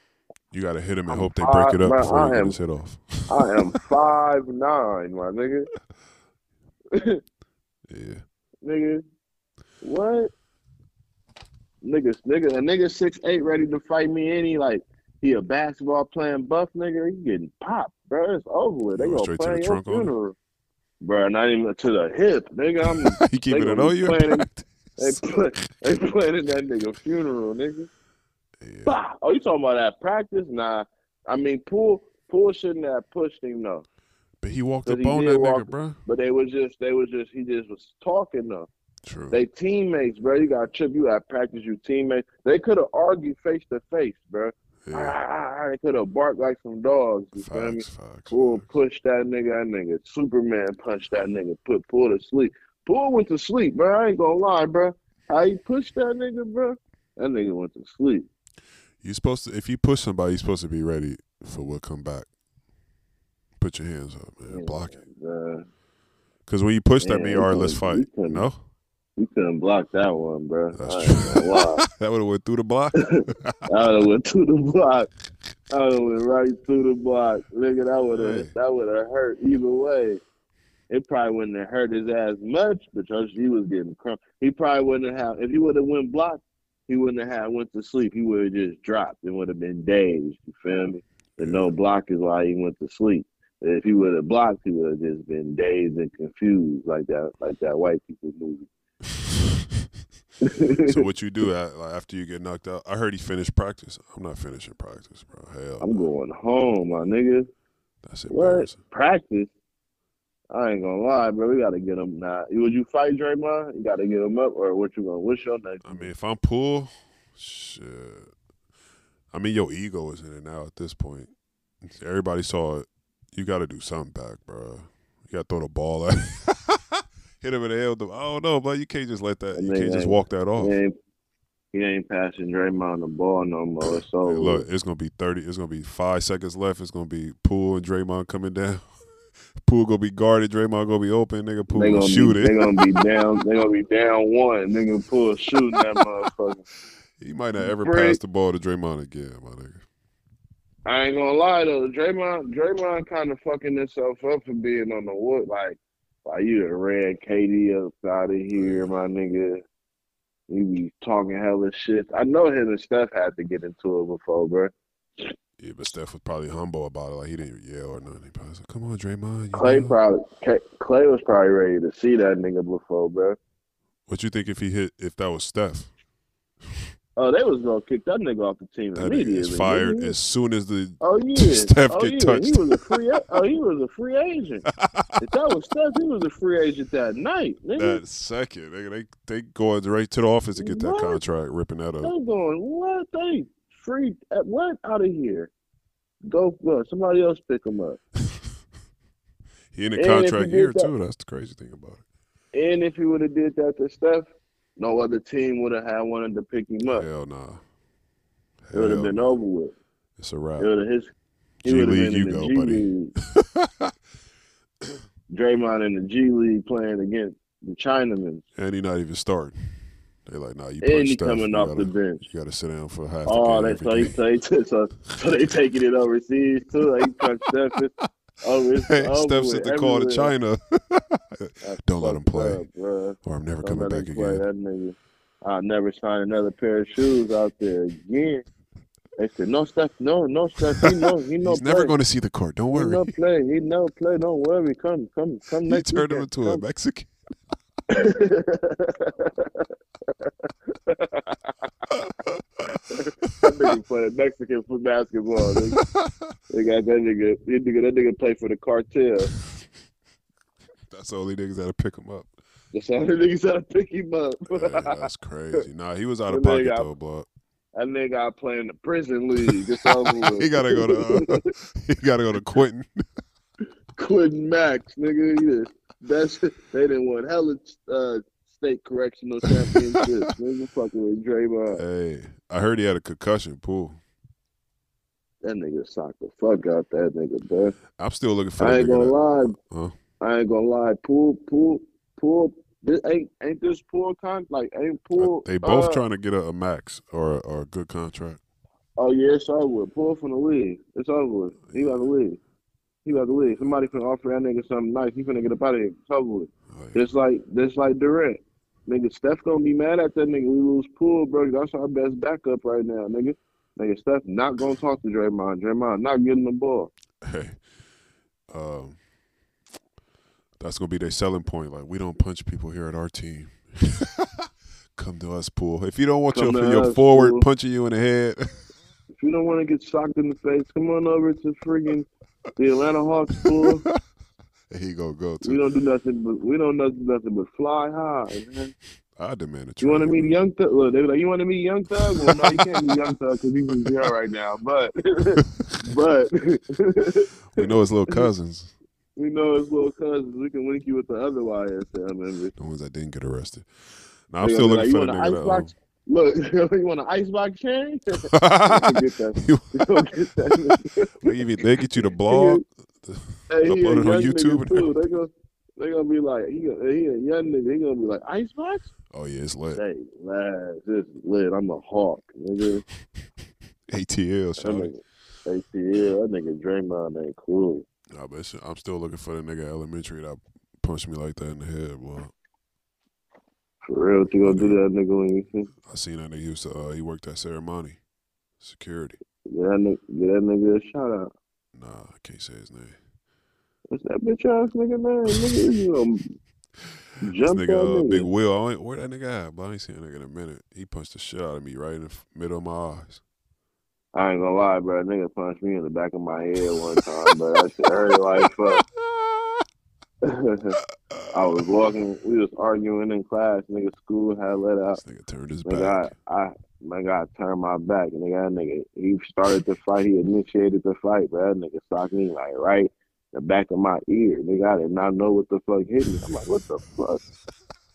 You gotta hit him and I'm hope they break it up bro. before I you get am- his hit off. I am five nine, my nigga. Yeah. nigga, what? Nigga, nigga, a nigga six eight ready to fight me any like he a basketball playing buff nigga, he getting popped, bro. It's over with. They gonna going straight to the your trunk funeral. Bro, not even to the hip, nigga. I'm you keeping it on you? they put they planning that nigga funeral, nigga. Yeah. Bah! Oh, you talking about that practice? Nah. I mean, Poole Poole shouldn't have pushed him though. But he walked up he on that walk- nigga, bro. But they was just they was just he just was talking though. True. They teammates, bro. You got chip. You at practice. You teammates. They could have argued face to face, bro. Ah, yeah. ah, ah, They could have barked like some dogs. You feel me? Facts, facts. Poole pushed that nigga. That nigga Superman punched that nigga. Put Poole to sleep. Poole went to sleep, bro. I ain't gonna lie, bro. How he pushed that nigga, bro? That nigga went to sleep. You supposed to if you push somebody, you're supposed to be ready for what come back. Put your hands up, man. Block it. Uh, Because when you push that, Yeah, mean, all right, let's couldn't- you fight. No, you couldn't block that one, bro. That's I true. ain't gonna lie. that would have went through the block. I would have went to the block. I would have went right through the block. Nigga, that would have Hey. that would have hurt either way. It probably wouldn't have hurt his ass much because he was getting crump. He probably wouldn't have if he would have went block, he wouldn't have had went to sleep. He would have just dropped It would have been dazed. You feel me? The no block is why he went to sleep. If he would have blocked, he would have just been dazed and confused like that, like that white people movie. so what you do after you get knocked out? I heard he finished practice. I'm not finishing practice, bro. Hell, I'm going home, my nigga. That's What? embarrassing. Practice? I ain't gonna lie, bro. We gotta get him now. Would you fight Draymond? You gotta get him up, or what you gonna? What's your next? I mean, if I'm Poole, shit. I mean, your ego is in it now at this point. Everybody saw it. You got to do something back, bro. You got to throw the ball at. Him. Hit him in the head. I don't know, but you can't just let that. That You can't just walk that off. he ain't, he ain't passing Draymond the ball no more. So Hey, look, it's gonna be thirty. It's gonna be five seconds left. It's gonna be Poole and Draymond coming down. Poole gonna be guarded. Draymond gonna be open. Nigga, Poole they gonna, gonna shoot be, it. They gonna be down. They gonna be down one. Gonna Poole shooting that motherfucker. he might not ever Break. pass the ball to Draymond again, my nigga. I ain't gonna lie though, Draymond, Draymond kind of fucking himself up for being on the wood. Like, like you done ran KD up out of here, my nigga. You be talking hella shit. I know him and Steph had to get into it before, bro. Yeah, but Steph was probably humble about it. Like he didn't yell or nothing. He probably like, "Come on, Draymond." you Clay know." probably, Clay- was probably ready to see that nigga before, bro. What you think if he hit? If that was Steph, Oh, they was gonna kick that nigga off the team that immediately. is fired nigga. as soon as the. Oh yeah, Steph oh, get yeah. touched. He was a free. Oh, he was a free agent. if that was Steph, he was a free agent that night, nigga. that second, nigga, they they going right to the office to get that contract, ripping that They going what? They free? At what? Out of here? Go, go. Somebody else pick him up. He in a And if he contract year that- too. That's the crazy thing about it. And if he would have did that to Steph, no other team would have had wanted to pick him up. Hell nah. it would have been nah. over with. It's a wrap. It would have his. He G League, you go, G buddy. Draymond in the G League playing against the Chinamen, And he not even starting. They like, nah, you and he Steph. coming you off gotta, the bench. You got to sit down for half Oh, the game. so, he, so, he, so, so they taking it overseas too. Like, he punched Steph. Oh, it's over. It's Hey, Steph with sent the call to. China, Don't let him play. up, or I'm never Don't coming back play again. I'll never sign another pair of shoes out there again. They said, no, Steph, no, no, Steph. He know, he know He's play. never going to see the court. Don't He worry. know play. He know play. Don't worry. Come, come, come He next turned him weekend. into a Mexican. That nigga playing Mexican for basketball. Nigga. they got that nigga. That nigga, that nigga play for the cartel. That's the only niggas that'll pick him up. That's all the niggas to pick him up. Yeah, that's crazy. Nah, he was out of pocket though, blood. that nigga got play in the prison league. It's over with. He gotta go to. Uh, he gotta go to Quentin. Quentin Max, nigga. That's they didn't win hella uh, state correctional championships. nigga fucking with Draymond. Hey, I heard he had a concussion. Poole. That nigga socked the fuck out that nigga, bro. I'm still looking for I ain't gonna nigga. lie. Huh? I ain't gonna lie. Poole, Poole, Poole. This ain't ain't this pool con like ain't that- Poole. They both uh, trying to get a, a max or a, or a good contract. Oh yeah, it's over with. Pull from the league. It's over with. He got the league. He got the league. Somebody finna offer that nigga something nice. He finna get up out of here. With. Like, Just like just like Durant. Nigga, Steph gonna be mad at that nigga. We lose Poole, bro. That's our best backup right now, nigga. Nigga, Steph not gonna talk to Draymond. Draymond not getting the ball. hey, um, that's gonna be their selling point. Like we don't punch people here at our team. Come to us, Poole. If you don't want Come your your us, forward Poole. punching you in the head, If you don't want to get socked in the face, come on over to friggin' the Atlanta Hawks Poole. he gonna go to. We don't do nothing but we don't do nothing but fly high, man. I demand a You want to meet Young Thug? Look, they be like, you want to meet Young Thug? Well, no, you can't meet Young Thug because he's in jail right now. But, but We know his little cousins, we know his little cousins. We can link you with the other YSL members. the ones that didn't get arrested. Now I'm They still looking like, for the nigga. An That, icebox? Look, you want an icebox chain? Get that. You get that. they, give you- they get you the blog. Hey, Upload it on YouTube too. They gonna, they gonna be like, he, a- he a young nigga. He gonna be like, icebox? Oh yeah, it's lit. Hey, this is lit. I'm a hawk, nigga. ATL, nigga, ATL, that nigga Draymond ain't cool. Nah, but I'm still looking for the nigga elementary that punched me like that in the head. Well, For real, what you gonna do that nigga when you see? I seen that nigga used to. Uh, he worked at ceremony, security. Get that nigga, get that nigga a shout out. Nah, I can't say his name. What's that bitch ass nigga name? Nigga, you know, This jump that nigga, uh, nigga. Big Will. I ain't, where that nigga at? But I ain't seen that nigga in a minute. He punched the shit out of me right in the middle of my eyes. I ain't gonna lie, bro. That nigga punched me in the back of my head one time, but that shit hurt like fuck. I was walking, we was arguing in class. Nigga, school had let out. This nigga turned his Nigga, back. I, I, nigga, I turned my back. Nigga, nigga, he started the fight. He initiated the fight, but that nigga socked me like right in the back of my ear. Nigga, I did not know what the fuck hit me. I'm like, what the fuck?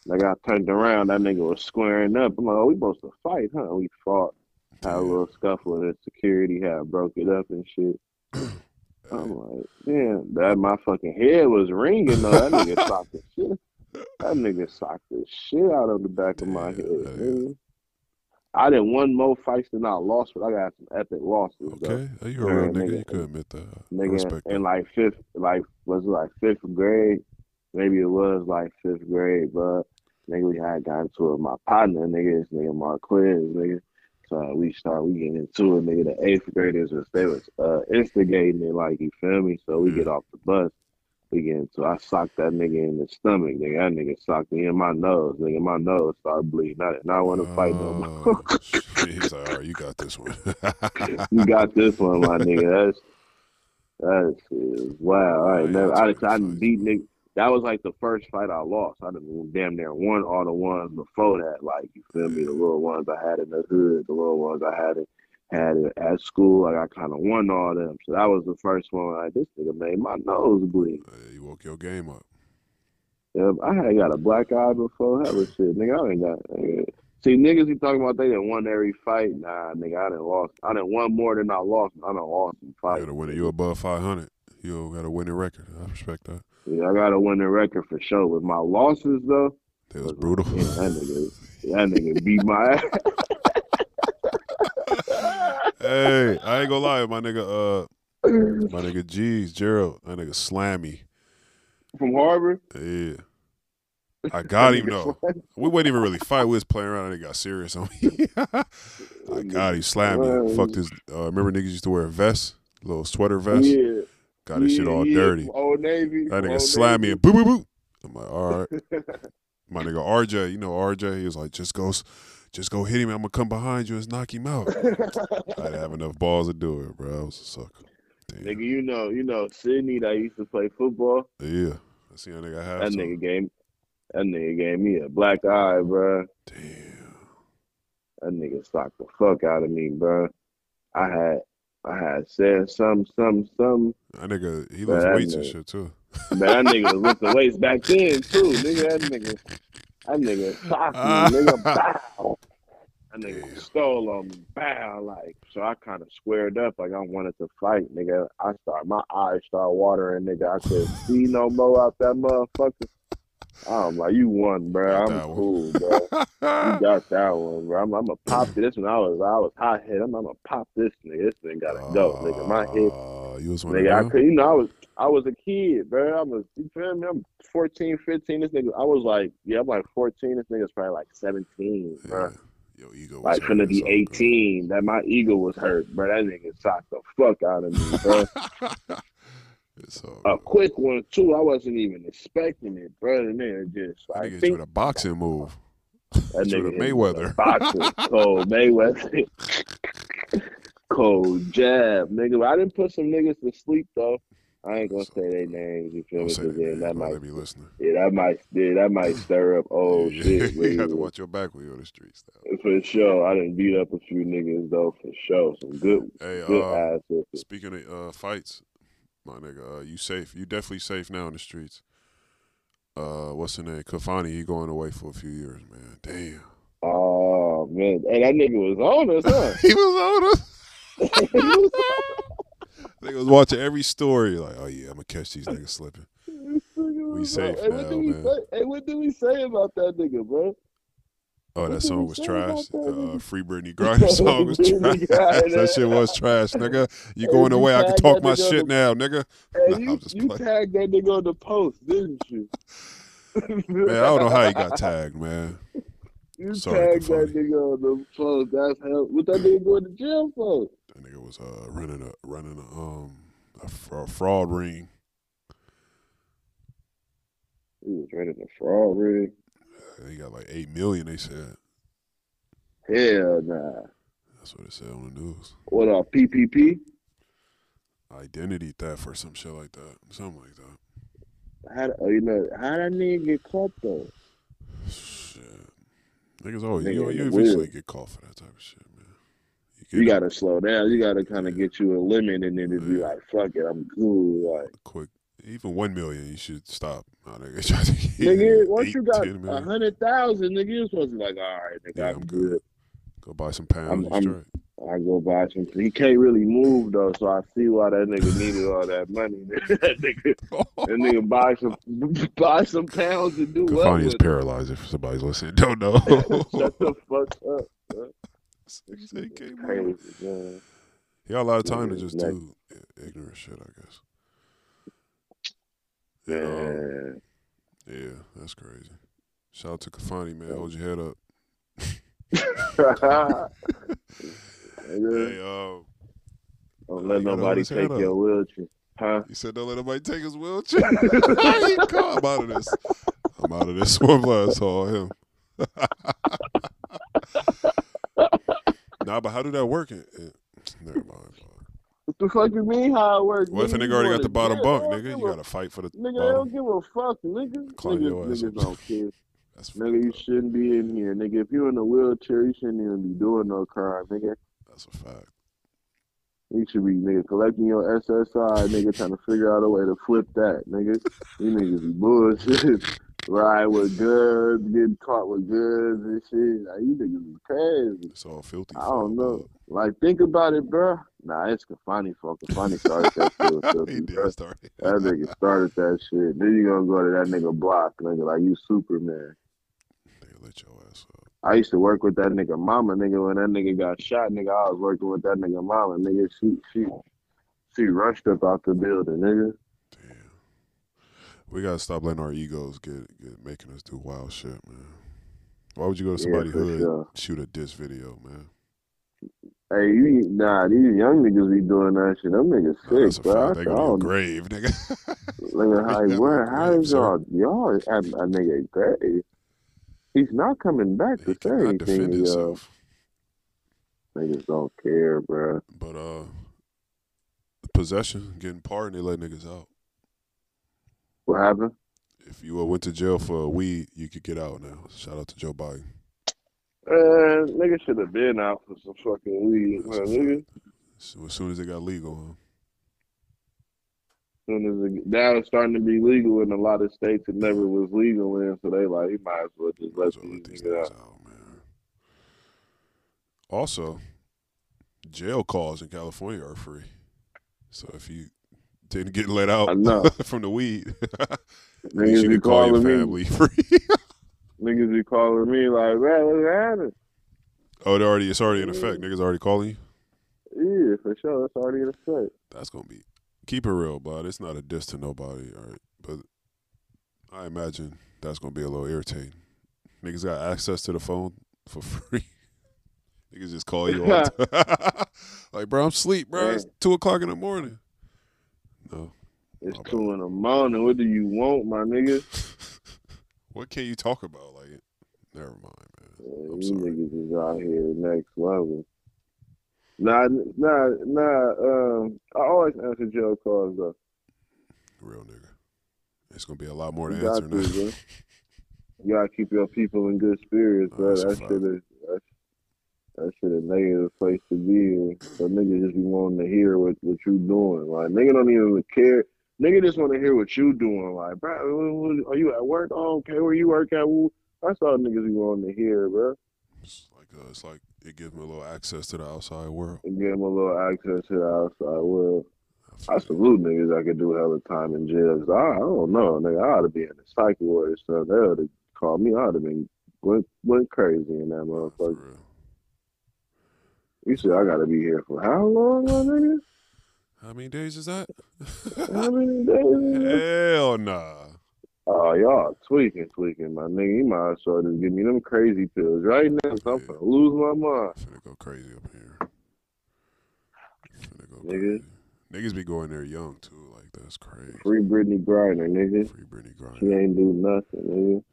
Nigga, I turned around. That nigga was squaring up. I'm like, oh, we supposed to fight, huh? We fought. Had a little scuffle and security had broke it up and shit. I'm like, damn, that my fucking head was ringing though. That nigga socked the shit. That nigga socked the shit out of the back of my head. I didn't won more fights than I lost, but I got some epic losses though. Okay, oh, you a real nigga. nigga. You could admit that. I Nigga, respect in like fifth, like was it like fifth grade? Maybe it was like fifth grade, but nigga, we had got into it. with My partner, nigga, this nigga Marquez, nigga. We start we get into it, nigga. The eighth graders was they was uh, instigating it, like you feel me. So we Mm. get off the bus, we get into. I socked that nigga in the stomach, nigga. That nigga socked me in my nose, nigga. My nose started bleeding. I did not want to fight no more. Oh. He's like, all right, you got this one. you got this one, my nigga. That's that shit is wow. I ain't Yeah, never. that's I I fight. beat nigga. That was like the first fight I lost. I done damn near won all the ones before that. Like you feel me? The little ones I had in the hood, the little ones I had it had it at school. Like I kind of won all them. So that was the first one. Like this nigga made my nose bleed. You woke your game up. Yeah, I had got a black eye before. Hella shit, nigga. I ain't got. Nigga. See, niggas you talking about they didn't won every fight. Nah, nigga, I didn't lost. I didn't won more than I lost. I done lost some You fights. gotta win it. You above 500. You got a winning record. I respect that. Yeah, I got to win the record for sure. With my losses though, It was brutal. Yeah, that nigga, that nigga beat my ass. hey, I ain't gonna lie, my nigga. Uh, my nigga G's Gerald. That nigga slammy. From Harvard, Yeah, I got him though. We wasn't even really fight. We was playing around and it got serious on me. I got him, slammed me. Fucked his. Uh, remember niggas used to wear a vest, little sweater vest. Yeah. Got his shit all yeah, dirty. Old Navy. That nigga slammed me and boo boo boo. I'm like, all right. My nigga RJ, you know RJ, he was like, just go, just go hit him. I'm gonna come behind you and knock him out. I didn't have enough balls to do it, bro. I was a sucker. Damn. Nigga, you know, you know, Sydney that used to play football. Yeah, I seen that nigga have That some. nigga game. that nigga gave me a black eye, bro. Damn. That nigga socked the fuck out of me, bro. I had I had said some some some That nigga, he lifts weights and shit too. man, that nigga was lifting weights back then too. Nigga, that nigga that nigga socked me, nigga bow. That nigga Damn. stole on me, bow like so I kinda squared up like I wanted to fight, nigga. I start my eyes start watering, nigga. I couldn't see no more out that motherfucker. I'm like, you won, bro. I'm cool, bro. You got that one, bro. I'm, I'm gonna pop this one. I was, I was hot head. I'm, I'm gonna pop this nigga. This thing gotta go, nigga. My head, Uh, you was one nigga. I of them? could, you know, I was, I was a kid, bro. I was, you feel me? I'm 14, 15. This nigga, I was like, yeah, I'm like 14. This nigga's probably like 17, bro. Yeah. Your ego was Like finna be it's all good. 18. That my ego was hurt, bro. That nigga socked the fuck out of me, bro. a good. quick one too. I wasn't even expecting it, bro. And then just like nigga think with a boxing move. That nigga with a hit me with a Mayweather. boxing, cold Mayweather, cold jab, nigga. I didn't put some niggas to sleep though. I ain't gonna So, say their names. You feel me? say 'Cause that, might, be listening. yeah, that might, yeah, that might stir up old Yeah, shit. you have to watch your back when you're on the streets. Now. For sure, I didn't beat up a few niggas though. For sure, some good, Hey, good uh, ass speaking of uh, fights, my nigga, uh, you safe? You definitely safe now in the streets. Uh, what's the name? Kafani, he going away for a few years, man. Damn. Oh man, hey, that nigga was on us, huh? he was on us. Nigga was watching every story, like, oh yeah, I'm gonna catch these niggas slipping. we safe hey, now, we man. say? Hey, what did we say about that nigga, bro? Oh, What that song was trash. about that The uh. Free Brittney Griner song was trash. That shit was trash, nigga. You Hey, going you away? I can talk my shit the- now, nigga. Hey, you, I'm just you tagged that nigga on the post, didn't you? Man, I don't know how he got tagged, man. You Sorry, tagged that nigga on the post. That's hell. What that nigga going to jail for? Nigga was uh, running a running a um a, a fraud ring. He was running a fraud ring. He got like eight million. They said Hell nah. that's what it said on the news. What a PPP? Identity theft or some shit like that, something like that. How oh, you know how that nigga get caught though? Shit, niggas always Nigga you, you eventually get caught for that type of shit, You get gotta slow down. You gotta kind of get you a limit, and then just be like, "Fuck it, I'm cool." Like, quick. Even one million, you should stop. Nah, nigga, try to get nigga, once you got 10 a hundred thousand, nigga, you're supposed to be like, "All right, nigga, Yeah, I'm, I'm good. good. go buy some pounds. I'm- I go buy some." He can't really move though, so I see why that nigga needed all that money. that nigga, that nigga buy some, buy some pounds and do what Kafani is with it. paralyzed. If somebody's listening, don't know. Shut the fuck up. Six, eight K. Crazy, man. He got a lot of time to just like- do ignorant shit, I guess. Yeah, um, yeah, that's crazy. Shout out to Kafani, man. Hold your head up. Hey, um, Don't let nobody hold his head take up. your wheelchair. Huh? he said don't let nobody take his wheelchair. I'm out of this. I'm out of this one. Blast all him. nah, but how do that work? It- it- never mind. What the fuck you mean how it works? What if a nigga? nigga already got the bottom to bunk, nigga? You gotta fight for the Nigga, they bottom. don't give a fuck, nigga. Climb ass niggas don't care. That's Nigga, you shouldn't be in here, nigga. If you're in a wheelchair, you shouldn't even be doing no crime, nigga. That's a fact. You should be, nigga, collecting your SSI, nigga, trying to figure out a way to flip that, nigga. You niggas be bullshit. Ride with goods, getting caught with goods and shit. Like, you niggas be crazy. It's all filthy. I don't know. dog. Like, think about it, bro. Nah, it's Kafani fault. Kafani started that shit. filthy, he did start it. That nigga started that shit. Then you gonna go to that nigga block, nigga, like you Superman. Nigga, let your ass up. I used to work with that nigga mama, nigga. When that nigga got shot, nigga, I was working with that nigga mama, nigga. She she she rushed up out the building, nigga. We gotta stop letting our egos get get making us do wild shit, man. Why would you go to Yeah, somebody's hood sure. shoot a diss video, man? Hey, you, nah, these young niggas be doing that shit. Them niggas Nah, that's a sick, bro. fact. They gonna be grave, nigga. Nigga, how, Yeah, where, how is y'all, y'all at a nigga grave? He's not coming back to he say cannot anything defend to himself. Niggas don't care, bro. But uh, possession, getting pardoned, they let niggas out. What happened? If you uh, went to jail for weed, you could get out now. Shout out to Joe Biden. Uh, nigga should have been out for some fucking weed, a Nigga, So as soon as it got legal, huh? As soon as it, now it's starting to be legal in a lot of states it never was legal in, so they like, he might as well just let well let these niggas out. out, man. Also, jail calls in California are free. So if you didn't get let out from the weed, Niggas you be call your calling me. family free. Niggas be calling me like, man, what's happening? oh, it already it's already in effect. Mm. Niggas already calling you. Yeah, for sure. That's already in effect. That's gonna be keep it real, bud. It's not a diss to nobody, all right. But I imagine that's gonna be a little irritating. Niggas got access to the phone for free. Niggas just call you all the time. like, bro, I'm sleep, bro. It's two o'clock in the morning. No. It's two in the morning. What do you want, my nigga? what can you talk about? Like, never mind, man. Yeah, I'm you sorry. niggas is out here next level. Nah, nah, nah. Um, I always answer jail calls though. Real nigga. It's gonna be a lot more to You got answer to, now. You gotta keep your people in good spirits, Oh, bro. that's That shit is that, that shit a negative place to be in. So niggas just be wanting to hear what what you doing. Like nigga don't even care. Nigga just want to hear what you doing. Like, bro, are you at work? Oh, okay, where you work at? Well, That's all niggas be wanting to hear, bro. It's like uh, it's like it gives me a little access to the outside world. And give them a little access to the outside world. I I salute niggas I could do hella time in jail. I, I don't know, nigga. I ought to be in the psych ward or something. They ought to call me. I ought to been went, went crazy in that it. motherfucker. You said I gotta be here for how long, my nigga? How many days is that? How many days? Hell nah. Oh, y'all tweaking, tweaking, my nigga. You might as well just give me them crazy pills right now. 'cause I'm gonna lose my mind. Finna go crazy up here. Finna go Nigga. crazy. Niggas be going there young too. Like that's crazy. Free Brittney Griner, nigga. Free Brittney She Griner. ain't do nothing, nigga.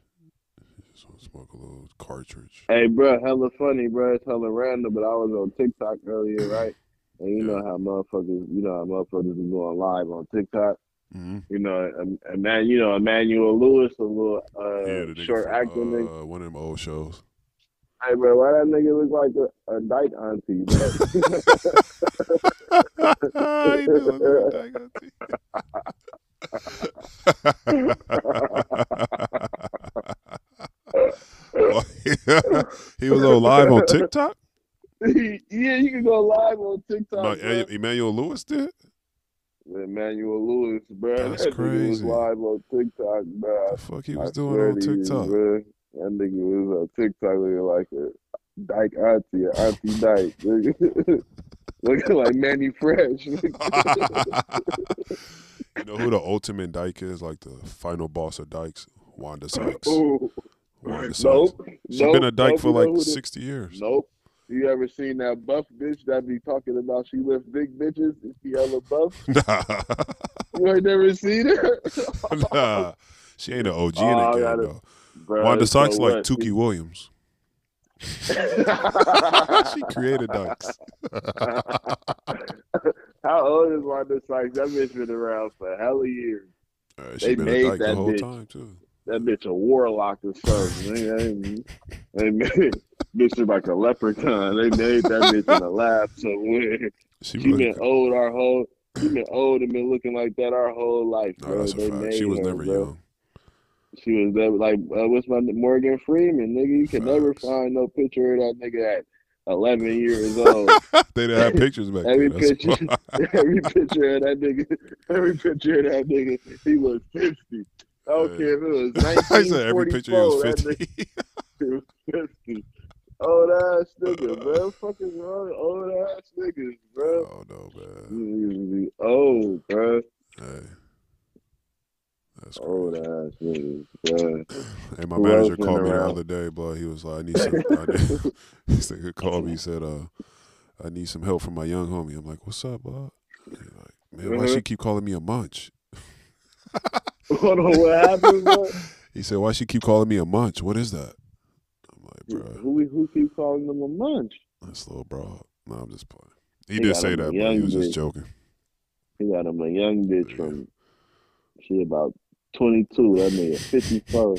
Want smoke a little cartridge. Hey, bro, hella funny, bro. It's hella random, but I was on TikTok earlier, right? And you know how motherfuckers, you know how motherfuckers be going live on TikTok. Mm-hmm. You know, and, and man, you know Emmanuel Lewis, a little uh, yeah, short from, acting nigga. uh, one of them old shows. Hey, bro, why that nigga look like a, a dyke auntie, bro? he do look like that, he was on live on TikTok. yeah, you can go live on TikTok. No, bro. Emmanuel Lewis did. Emmanuel Lewis, bro. That's that nigga was live on TikTok, bro. The fuck he I was doing on to you, TikTok? bro. That nigga was on TikTok looking like a dyke auntie, a auntie dyke. looking like Manny Fresh. you know who the ultimate dyke is? Like the final boss of dykes, Wanda Sykes. Ooh. Wanda Sykes. Nope. She's nope, been a dyke nope, for you know like who the- sixty years. Nope. You ever seen that buff bitch that be talking about she lift big bitches? Is she hella buff? Nah, You ain't never seen her? nah, she ain't an OG Oh, in I the game gotta- though. Bruh, Wanda so Sykes like what? Tukey Williams. she created dykes. How old is Wanda Sykes? That bitch been around for hella years. Uh, They she been a dyke the whole bitch. time too. That bitch a warlock or something. they, they, they made bitch is like a leprechaun. They made that bitch in a lab somewhere. She, She been old our whole. She been old and been looking like that our whole life, no, bro. that's a fact. She was her, never bro. young. She was that like uh, what's my Morgan Freeman, nigga. You can never find no picture of that nigga at eleven years old. they didn't have pictures back Every then. Picture, every picture of that nigga, every picture of that nigga, he was fifty. I don't care if it was 1944. I said every picture was four. That fifty. nigga was fifty. Old ass nigga, bro. Fucking wrong, old ass niggas, bro. oh no, man. You be old, bro. Hey, That's Old ass niggas, bruh. Hey, my Who manager called me the other day, boy. He was like, I need some. I need, this nigga called me. He said, uh, I need some help from my young homie. I'm like, what's up, bud? Like, man, why Mhm. she keep calling me a munch? Hold on, what happened, bro? He said, why she keep calling me a munch? What is that? I'm like, bro, Who who keep calling them a munch? that's little bro. No, I'm just playing. He, He did got say him a that, but he young was just bitch. joking. He got him a young bitch from she about twenty two. That nigga fifty four.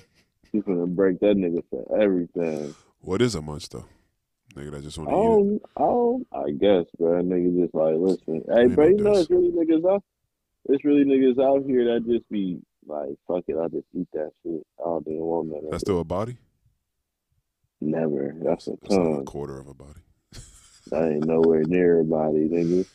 He's gonna break that nigga for everything. What is a munch though? Nigga that just want to eat it. Oh, oh, I guess, bro. Nigga just like, listen, hey, Ain't bro, no you know diss. it's really niggas out. It's really niggas out here that just be like, fuck it, I just eat that shit. I don't even want of That's still a body? Never. That's a That's a quarter of a body. That ain't nowhere near a body, nigga.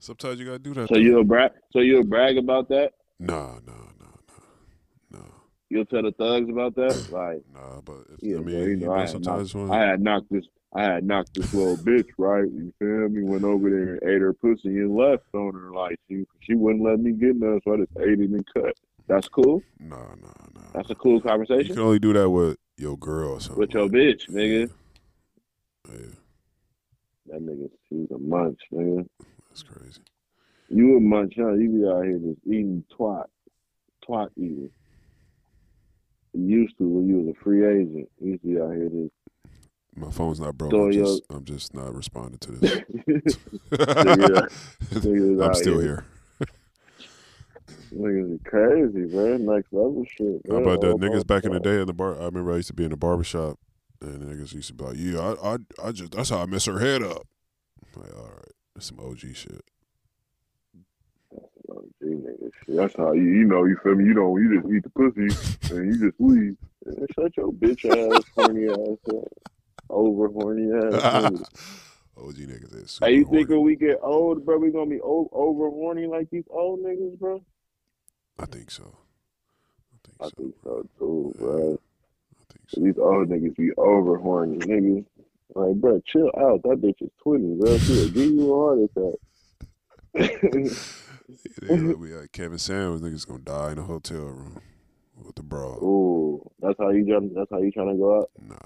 Sometimes you gotta do that. So you'll brag. So you'll brag about that. Nah, nah, nah, nah, nah, You'll tell the thugs about that. Like, nah. But if, yeah, I mean, you you know, know, I had sometimes knocked, when I had knocked this. I had knocked this little bitch, right? You feel me? Went over there and ate her pussy and left on her. Like she, she wouldn't let me get none, so I just ate it and cut. That's cool. nah, nah, nah. That's a cool conversation. You can only do that with your girl or something. with your bitch, nigga. Yeah, yeah, That nigga, she's a munch, nigga. that's crazy. You a munch, huh? You be out here just eating twat, twat eating. You used to when you was a free agent. You used to be out here just My phone's not broke. So I'm just, I'm just not responding to this. Niggas I'm still here. Niggas is crazy, man. Next level shit. How about Oh, niggas back in the day in the bar? I remember I used to be in the barber shop, and niggas used to be like, "Yeah, I, I, I just that's how I mess her head up." I'm like, all right, that's some OG shit. Nigga, shit. That's how you, you know, you feel me? You don't, you just eat the pussy and you just leave. Shut your bitch ass, horny ass up. Over horny ass. OG niggas is Hey, you horny. think when we get old, bro, we gonna be over horny like these old niggas, bro? I think so. I think I so. think so too, bro. I think so. These old niggas be over horny, niggas. Like, bro, chill out. That bitch is 20, bro. She'll give you a heart attack. Nigga, like we like Kevin Samuels, niggas gonna die in a hotel room with the bra. Ooh, that's how you jump. That's how you trying to go out. Nah.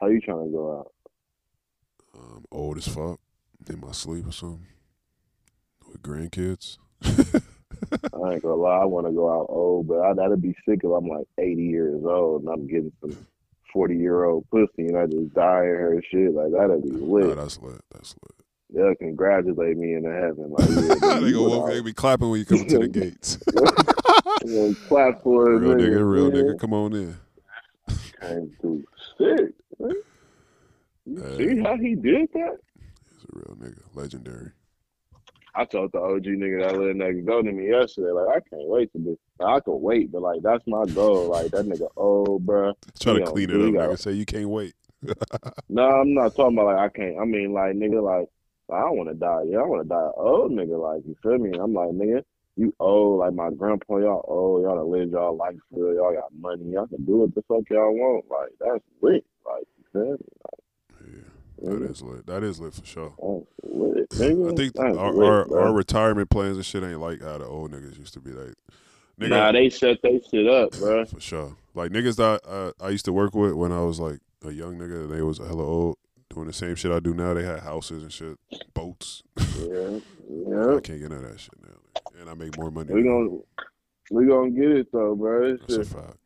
How you trying to go out? I'm old as fuck in my sleep or something with grandkids. I ain't gonna lie. I want to go out old, but I, that'd be sick if I'm like 80 years old and I'm getting some 40 year old pussy and I just die in her shit. Like that'd be Nah, lit. that's lit. That's lit. They'll congratulate me in heaven. Like, yeah, they you go went walk, they be clapping when you come to the gates. Gonna clap for real nigga, real nigga, come on in. Through sick. Hey. see how he did that? He's a real nigga, legendary. I told the OG nigga that little nigga door to me yesterday. Like I can't wait to be. Like, I can wait, but like that's my goal. Like that nigga old, bruh. Try to clean it up, nigga. Say you can't wait. No, I'm not talking about like I can't. I mean like nigga like I don't want to die. Yeah, I want to die old nigga. Like you feel me? I'm like nigga, you old. Like my grandpa, y'all old. Y'all done lived y'all life for real. Y'all got money. Y'all can do what the fuck y'all want. Like that's lit. Like you feel me? Yeah, that is lit. That is lit for sure. I think our, lit, our, our retirement plans and shit ain't like how the old niggas used to be. Like, nigga, Nah, they set they shit up, bro. for sure. Like niggas that uh, I used to work with when I was like a young nigga, and they was a hella old, doing the same shit I do now. They had houses and shit, boats. Yeah, yeah. I can't get none of that shit now. And I make more money. We gonna we gonna get it though, bro. It's That's a fact.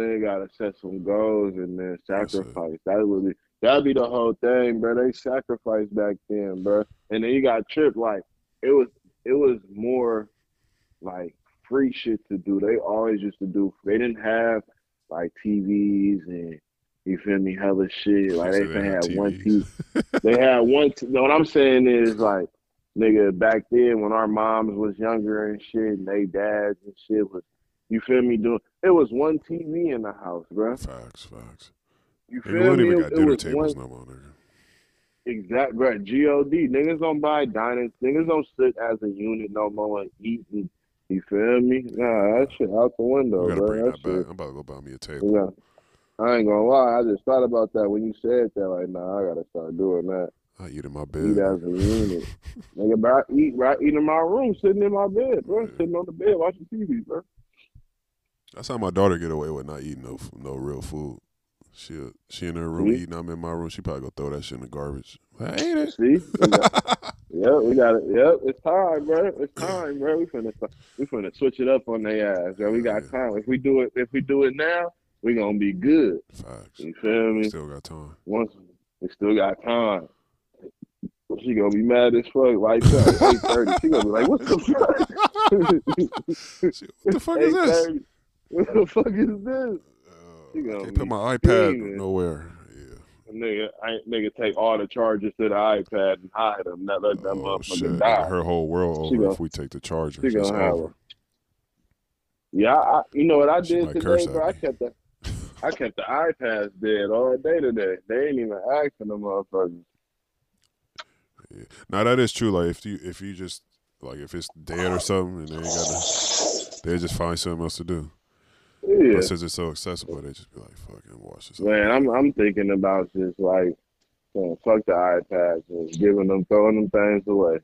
Then gotta set some goals and then sacrifice. That would be that'd be the whole thing, bro. They sacrificed back then, bro. And then you got tripped like it was it was more like free shit to do. They always used to do. They didn't have like TVs and you feel me, hella shit. Like they, they had had one. TV. they had one. T- no, what I'm saying is like, nigga, back then when our moms was younger and shit, and they dads and shit was, you feel me? Doing it was one TV in the house, bro. Facts, facts. You Nigga, feel don't me? even got it dinner tables one- no more, nigga. Exact, bro. God niggas don't buy diners. Niggas don't sit as a unit no more and eat. And, you feel me? Nah, that shit out the window, bro. that back. I'm about to go buy me a table. Yeah. I ain't gonna lie. I just thought about that when you said that. Like, nah, I gotta start doing that. I eat in my Eat bed. as a unit. Nigga, bro, I eat, eat in my room, sitting in my bed, bro. Sitting on the bed watching TV, bro. That's how my daughter get away with not eating no no real food. She she in her room See? eating. I'm in my room. She probably gonna throw that shit in the garbage. I ate it. See? We got- Yep, we got it. Yep, it's time, bro. It's time, bro. We finna we finna switch it up on their ass, bro. We got time. If we do it, if we do it now, we gonna be good. Facts. You feel me? Still got time. Once we still got time. She gonna be mad as fuck. Like eight thirty. She gonna be like, "What the fuck? What the fuck is this? 8:30. What the fuck is this?" Uh, She I can't put my iPad nowhere. Yeah. Nigga, I, nigga, take all the charges to the iPad and hide them. Not let that Oh motherfucker die. Her whole world over gonna- if we take the charger. She gonna have her. Yeah, I, you know what I She did today, bro? I kept the I kept the iPads dead all day today. They ain't even asking them motherfuckers. Yeah. Now that is true. Like if you if you just like if it's dead or something and they ain't got to, they just find something else to do. Yeah, But since it's so accessible, they just be like, "Fucking watch this." man, I'm I'm thinking about just like, man, fuck the iPads and giving them, throwing them things away.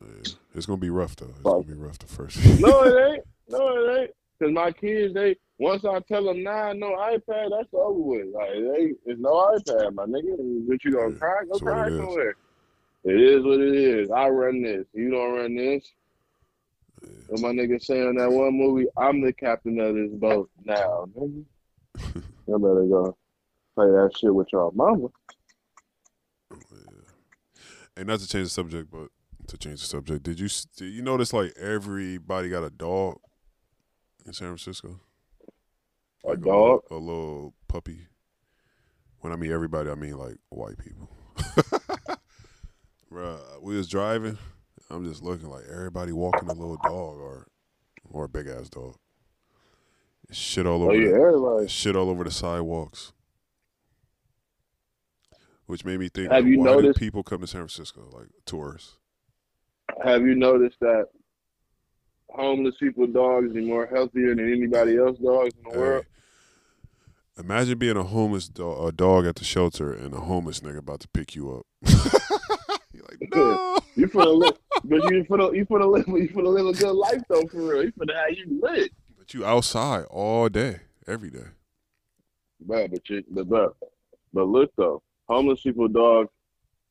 Yeah. It's gonna be rough though. It's Fuck. gonna be rough the first. No, it ain't. No, it ain't. Cause my kids, they once I tell them nah, no iPad, that's over with. Like, they, it's no iPad, my nigga. What you gonna Yeah, cry? Go cry somewhere. It is what it is. I run this. You don't run this. What my nigga say on that one movie, I'm the captain of this boat now, nigga. I better go play that shit with y'all mama. And not to change the subject, but to change the subject, did you did you notice like everybody got a dog in San Francisco? A Like dog? a, little puppy. When I mean everybody, I mean like white people. Bruh, we was driving. I'm just looking like everybody walking a little dog or or a big ass dog. Shit all oh, over. Oh yeah, the- everybody. shit all over the sidewalks. Which made me think, Have like, you why noticed- people come to San Francisco like tourists? Have you noticed that homeless people dogs are more healthier than anybody else dogs in the world? Imagine being a homeless do- a dog at the shelter and a homeless nigga about to pick you up. You're like, no. You finna live, but you finna you finna live you finna live a good life though for real. You finna have you lit, But you outside all day, every day. bro. But you, but bro, but look though, homeless people dogs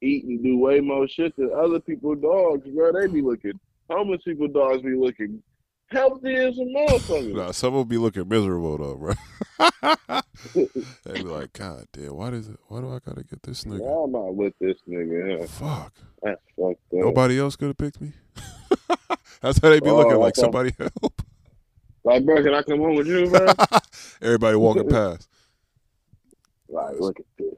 eat and do way more shit than other people dogs, bro. They be looking homeless people dogs be looking healthy as a motherfucker. Nah, some will be looking miserable though, bro. they be like, God damn, why does it? Why do I gotta get this nigga? Why am I with this nigga? Fuck. That's fucked up. Nobody else could have picked me. That's how they be Oh, looking like somebody help. Like, bro, can I come home with you, bro? Everybody walking past. like, look at this.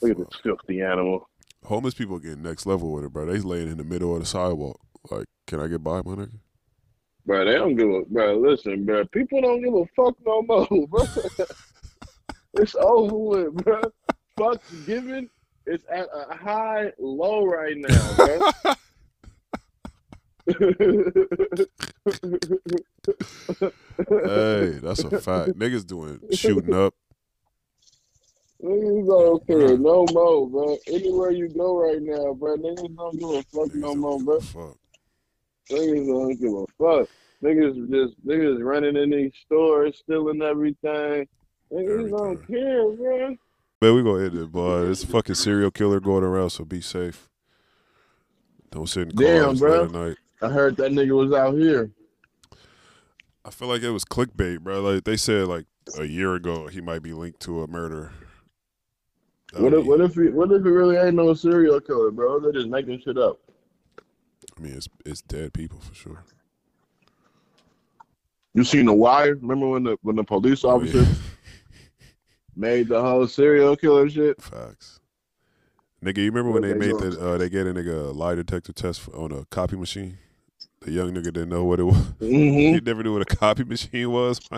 Look at this filthy animal. Homeless people getting next level with it, bro. They laying in the middle of the sidewalk. Like, can I get by, my nigga? Bro, they don't give a bro. Listen, bro. People don't give a fuck no more, bro. it's over with, bro. Fuck giving. It's at a high low right now, bro. hey, that's a fact. Niggas doing shooting up. Niggas don't care no more, bro. Anywhere you go right now, bro, niggas don't give a fuck Niggas no more, bro. Fuck. Niggas don't give a fuck. Niggas just niggas running in these stores, stealing everything. Niggas don't care, man. Man, we gonna end it, boy. There's a fucking serial killer going around, so be safe. Don't sit in Damn, cars bro. late at night. I heard that nigga was out here. I feel like it was clickbait, bro. Like they said, like a year ago, he might be linked to a murder. That'd What if be- what if he what if he really ain't no serial killer, bro? They're just making shit up. I mean, it's it's dead people for sure. You seen the wire? Remember when the when the police Oh, officer yeah. made the whole serial killer shit? Facts. Nigga, you remember when they they made doing? the uh, they gave a nigga a lie detector test on a copy machine? The young nigga didn't know what it was. Mm-hmm. He never knew what a copy machine was.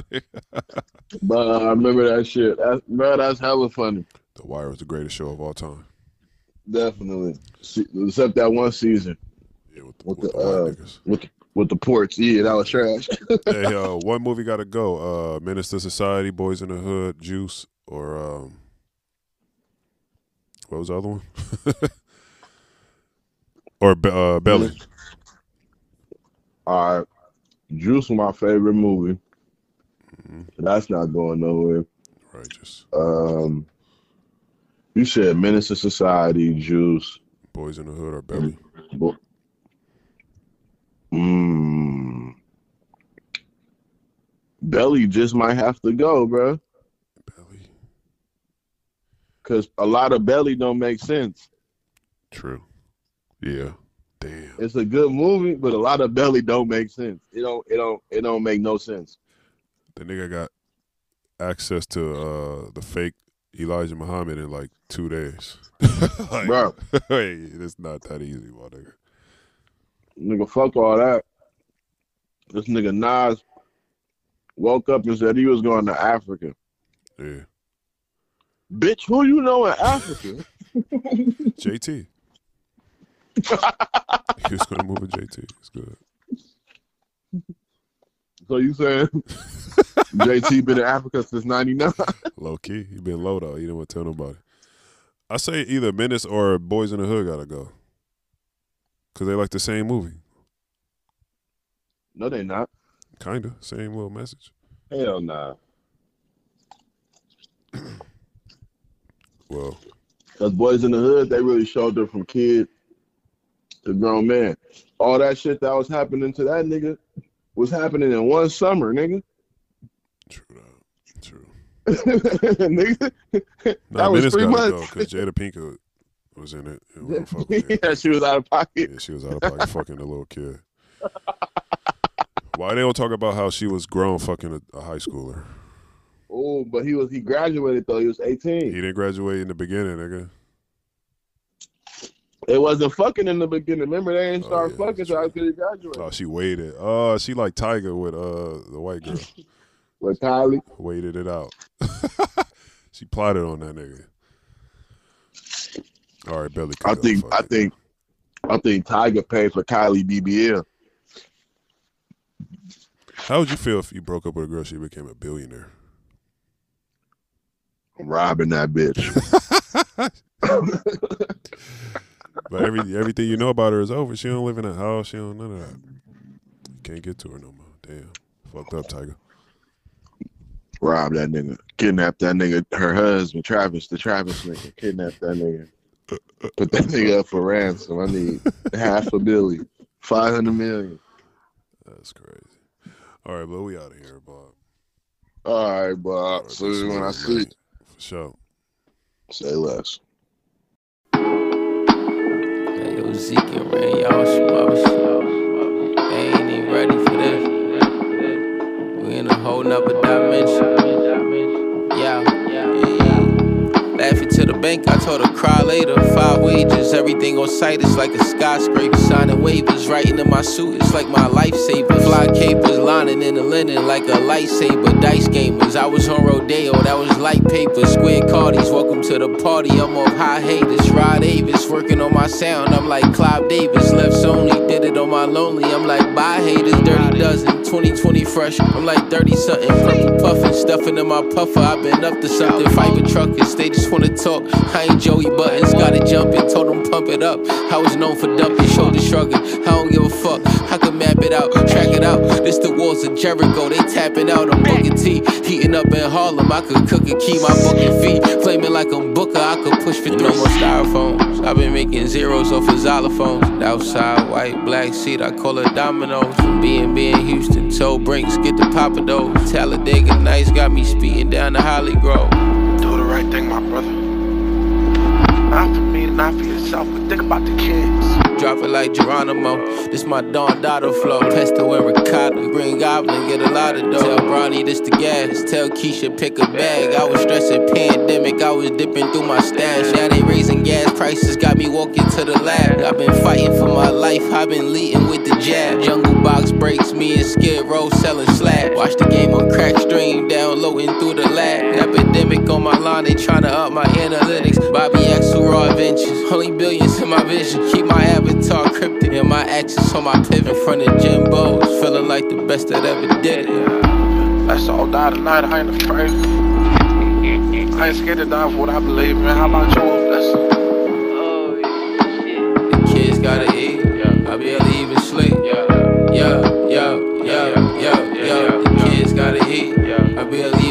But I remember that shit. That's, bro, that's hella funny. the Wire was the greatest show of all time. Definitely. Except that one season Yeah, with the, With with the, the white uh, niggas. with with the ports. Yeah, that was trash. hey, uh, one movie got to go. Uh, Menace II Society, Boys in the Hood, Juice, or um, what was the other one? or uh, Belly? All right. Juice was my favorite movie. Mhm. That's not going nowhere. Righteous. Um, you said to Society, Juice. Boys in the Hood or Belly? Bo- Mm. Belly just might have to go, bro. Belly. Cause a lot of Belly don't make sense. True. Yeah. Damn. It's a good movie, but a lot of Belly don't make sense. It don't. It don't. It don't make no sense. The nigga got access to uh the fake Elijah Muhammad in like two days. like, Bro. hey, it's not that easy, my nigga. Nigga, fuck all that. This nigga Nas woke up and said he was going to Africa. Yeah. Bitch, who you know in Africa? JT. he was gonna move with JT. It's good. so you saying JT been in Africa since '99? Low key. He been low though. He didn't want to tell nobody. I say either Menace or Boys in the Hood gotta go. Cause they like the same movie. No, they not. Kinda. Same little message. Hell nah. Well, Cause Boys in the Hood, they really showed them from kid to grown man. All that shit that was happening to that nigga was happening in one summer, nigga. true that. True. nigga. No, That was three months. because Jada Pinkett was in it. and we fuck with it. yeah, she was out of pocket. Yeah, she was out of pocket fucking a little kid. Why they don't talk about how she was grown fucking a, a high schooler? Oh, but he was he graduated though. He was eighteen. He didn't graduate in the beginning, nigga. It wasn't fucking in the beginning. Remember they didn't Oh, start yeah, fucking that's until true. after he graduated. Oh, she waited. Oh, she like Tyga with uh the white girl. With Kylie. waited it out. she plotted on that nigga. All right, Belly. I think I think I think Tyga paid for Kylie BBL. How would you feel if you broke up with a girl she became a billionaire? I'm robbing that bitch. But every everything you know about her is over. She don't live in a house. She don't none of that. You can't get to her no more. Damn, fucked up, Tyga. Rob that nigga. Kidnap that nigga. Her husband, Travis, the Travis nigga. Kidnap that nigga. Put that nigga up for ransom. I need half a billion. Five hundred million. That's crazy. All right, but we out of here, Bob. All right, All Bob. right, See you when I see. man. For sure. Say less. Hey, yo, Zeke and Ray, y'all smoke. They ain't even ready for this. We in a whole nother dimension. Laughing to the bank, I told her cry later. Five wages, everything on sight is like a skyscraper. Signing waivers, writing in my suit, it's like my lifesaver. Fly capers, lining in the linen like a lightsaber. Dice gamers, I was on Rodeo, that was light paper. Square Cardies, welcome to the party. I'm off high haters. Rod Davis, working on my sound. I'm like Clive Davis, left Sony, did it on my lonely. I'm like bye haters, dirty dozen. 2020 fresh, I'm like 30 something. Purple puffin', stuffing in my puffer. I've been up to something. Fighting truckers, they just wanna talk. I ain't Joey Buttons, gotta jump in, told them pump it up. I was known for dumping, shoulder shrugging. I don't give a fuck, I can map it out, track it out. This the walls of Jericho, they tapping out. I'm booking T, heating up in Harlem. I could cook and keep my booking feet. Flaming like I'm Booker, I could push for no more styrofoams. I've been making zeros off of xylophones. Outside, white, black seat, I call it dominoes. B&B in Houston, toe brinks, get the papa those. Talladega Nights got me speeding down the Holly Grove. Do the right thing, my brother. Not for me, not for yourself, but think about the kids. Drop it like Geronimo. This my Don Dotto flow. Pesto and ricotta. Green Goblin, get a lot of dough. Tell Bronny this the gas. Tell Keisha pick a bag. I was stressing pandemic. I was dipping through my stash. Now they raising gas prices. Got me walking to the lab. I've been fighting for my life. I've been leading with the jab. Jungle box breaks. Me and Skid Row selling slab. Watch the game on crack stream. Downloading through the lab pandemic on my line, they tryna up my analytics. Bobby X, who raw inventions. Only billions in my vision. Keep my avatar cryptic and my actions on my pivot. In front of Jimbo's, feeling like the best that ever did it. Let's all die tonight, I ain't afraid. I ain't scared to die for what I believe man. How about you? blessing? Oh. The kids gotta eat. Yeah. I barely even sleep. Yeah, yeah, yeah, yeah, yeah. The kids gotta eat. Yeah. I barely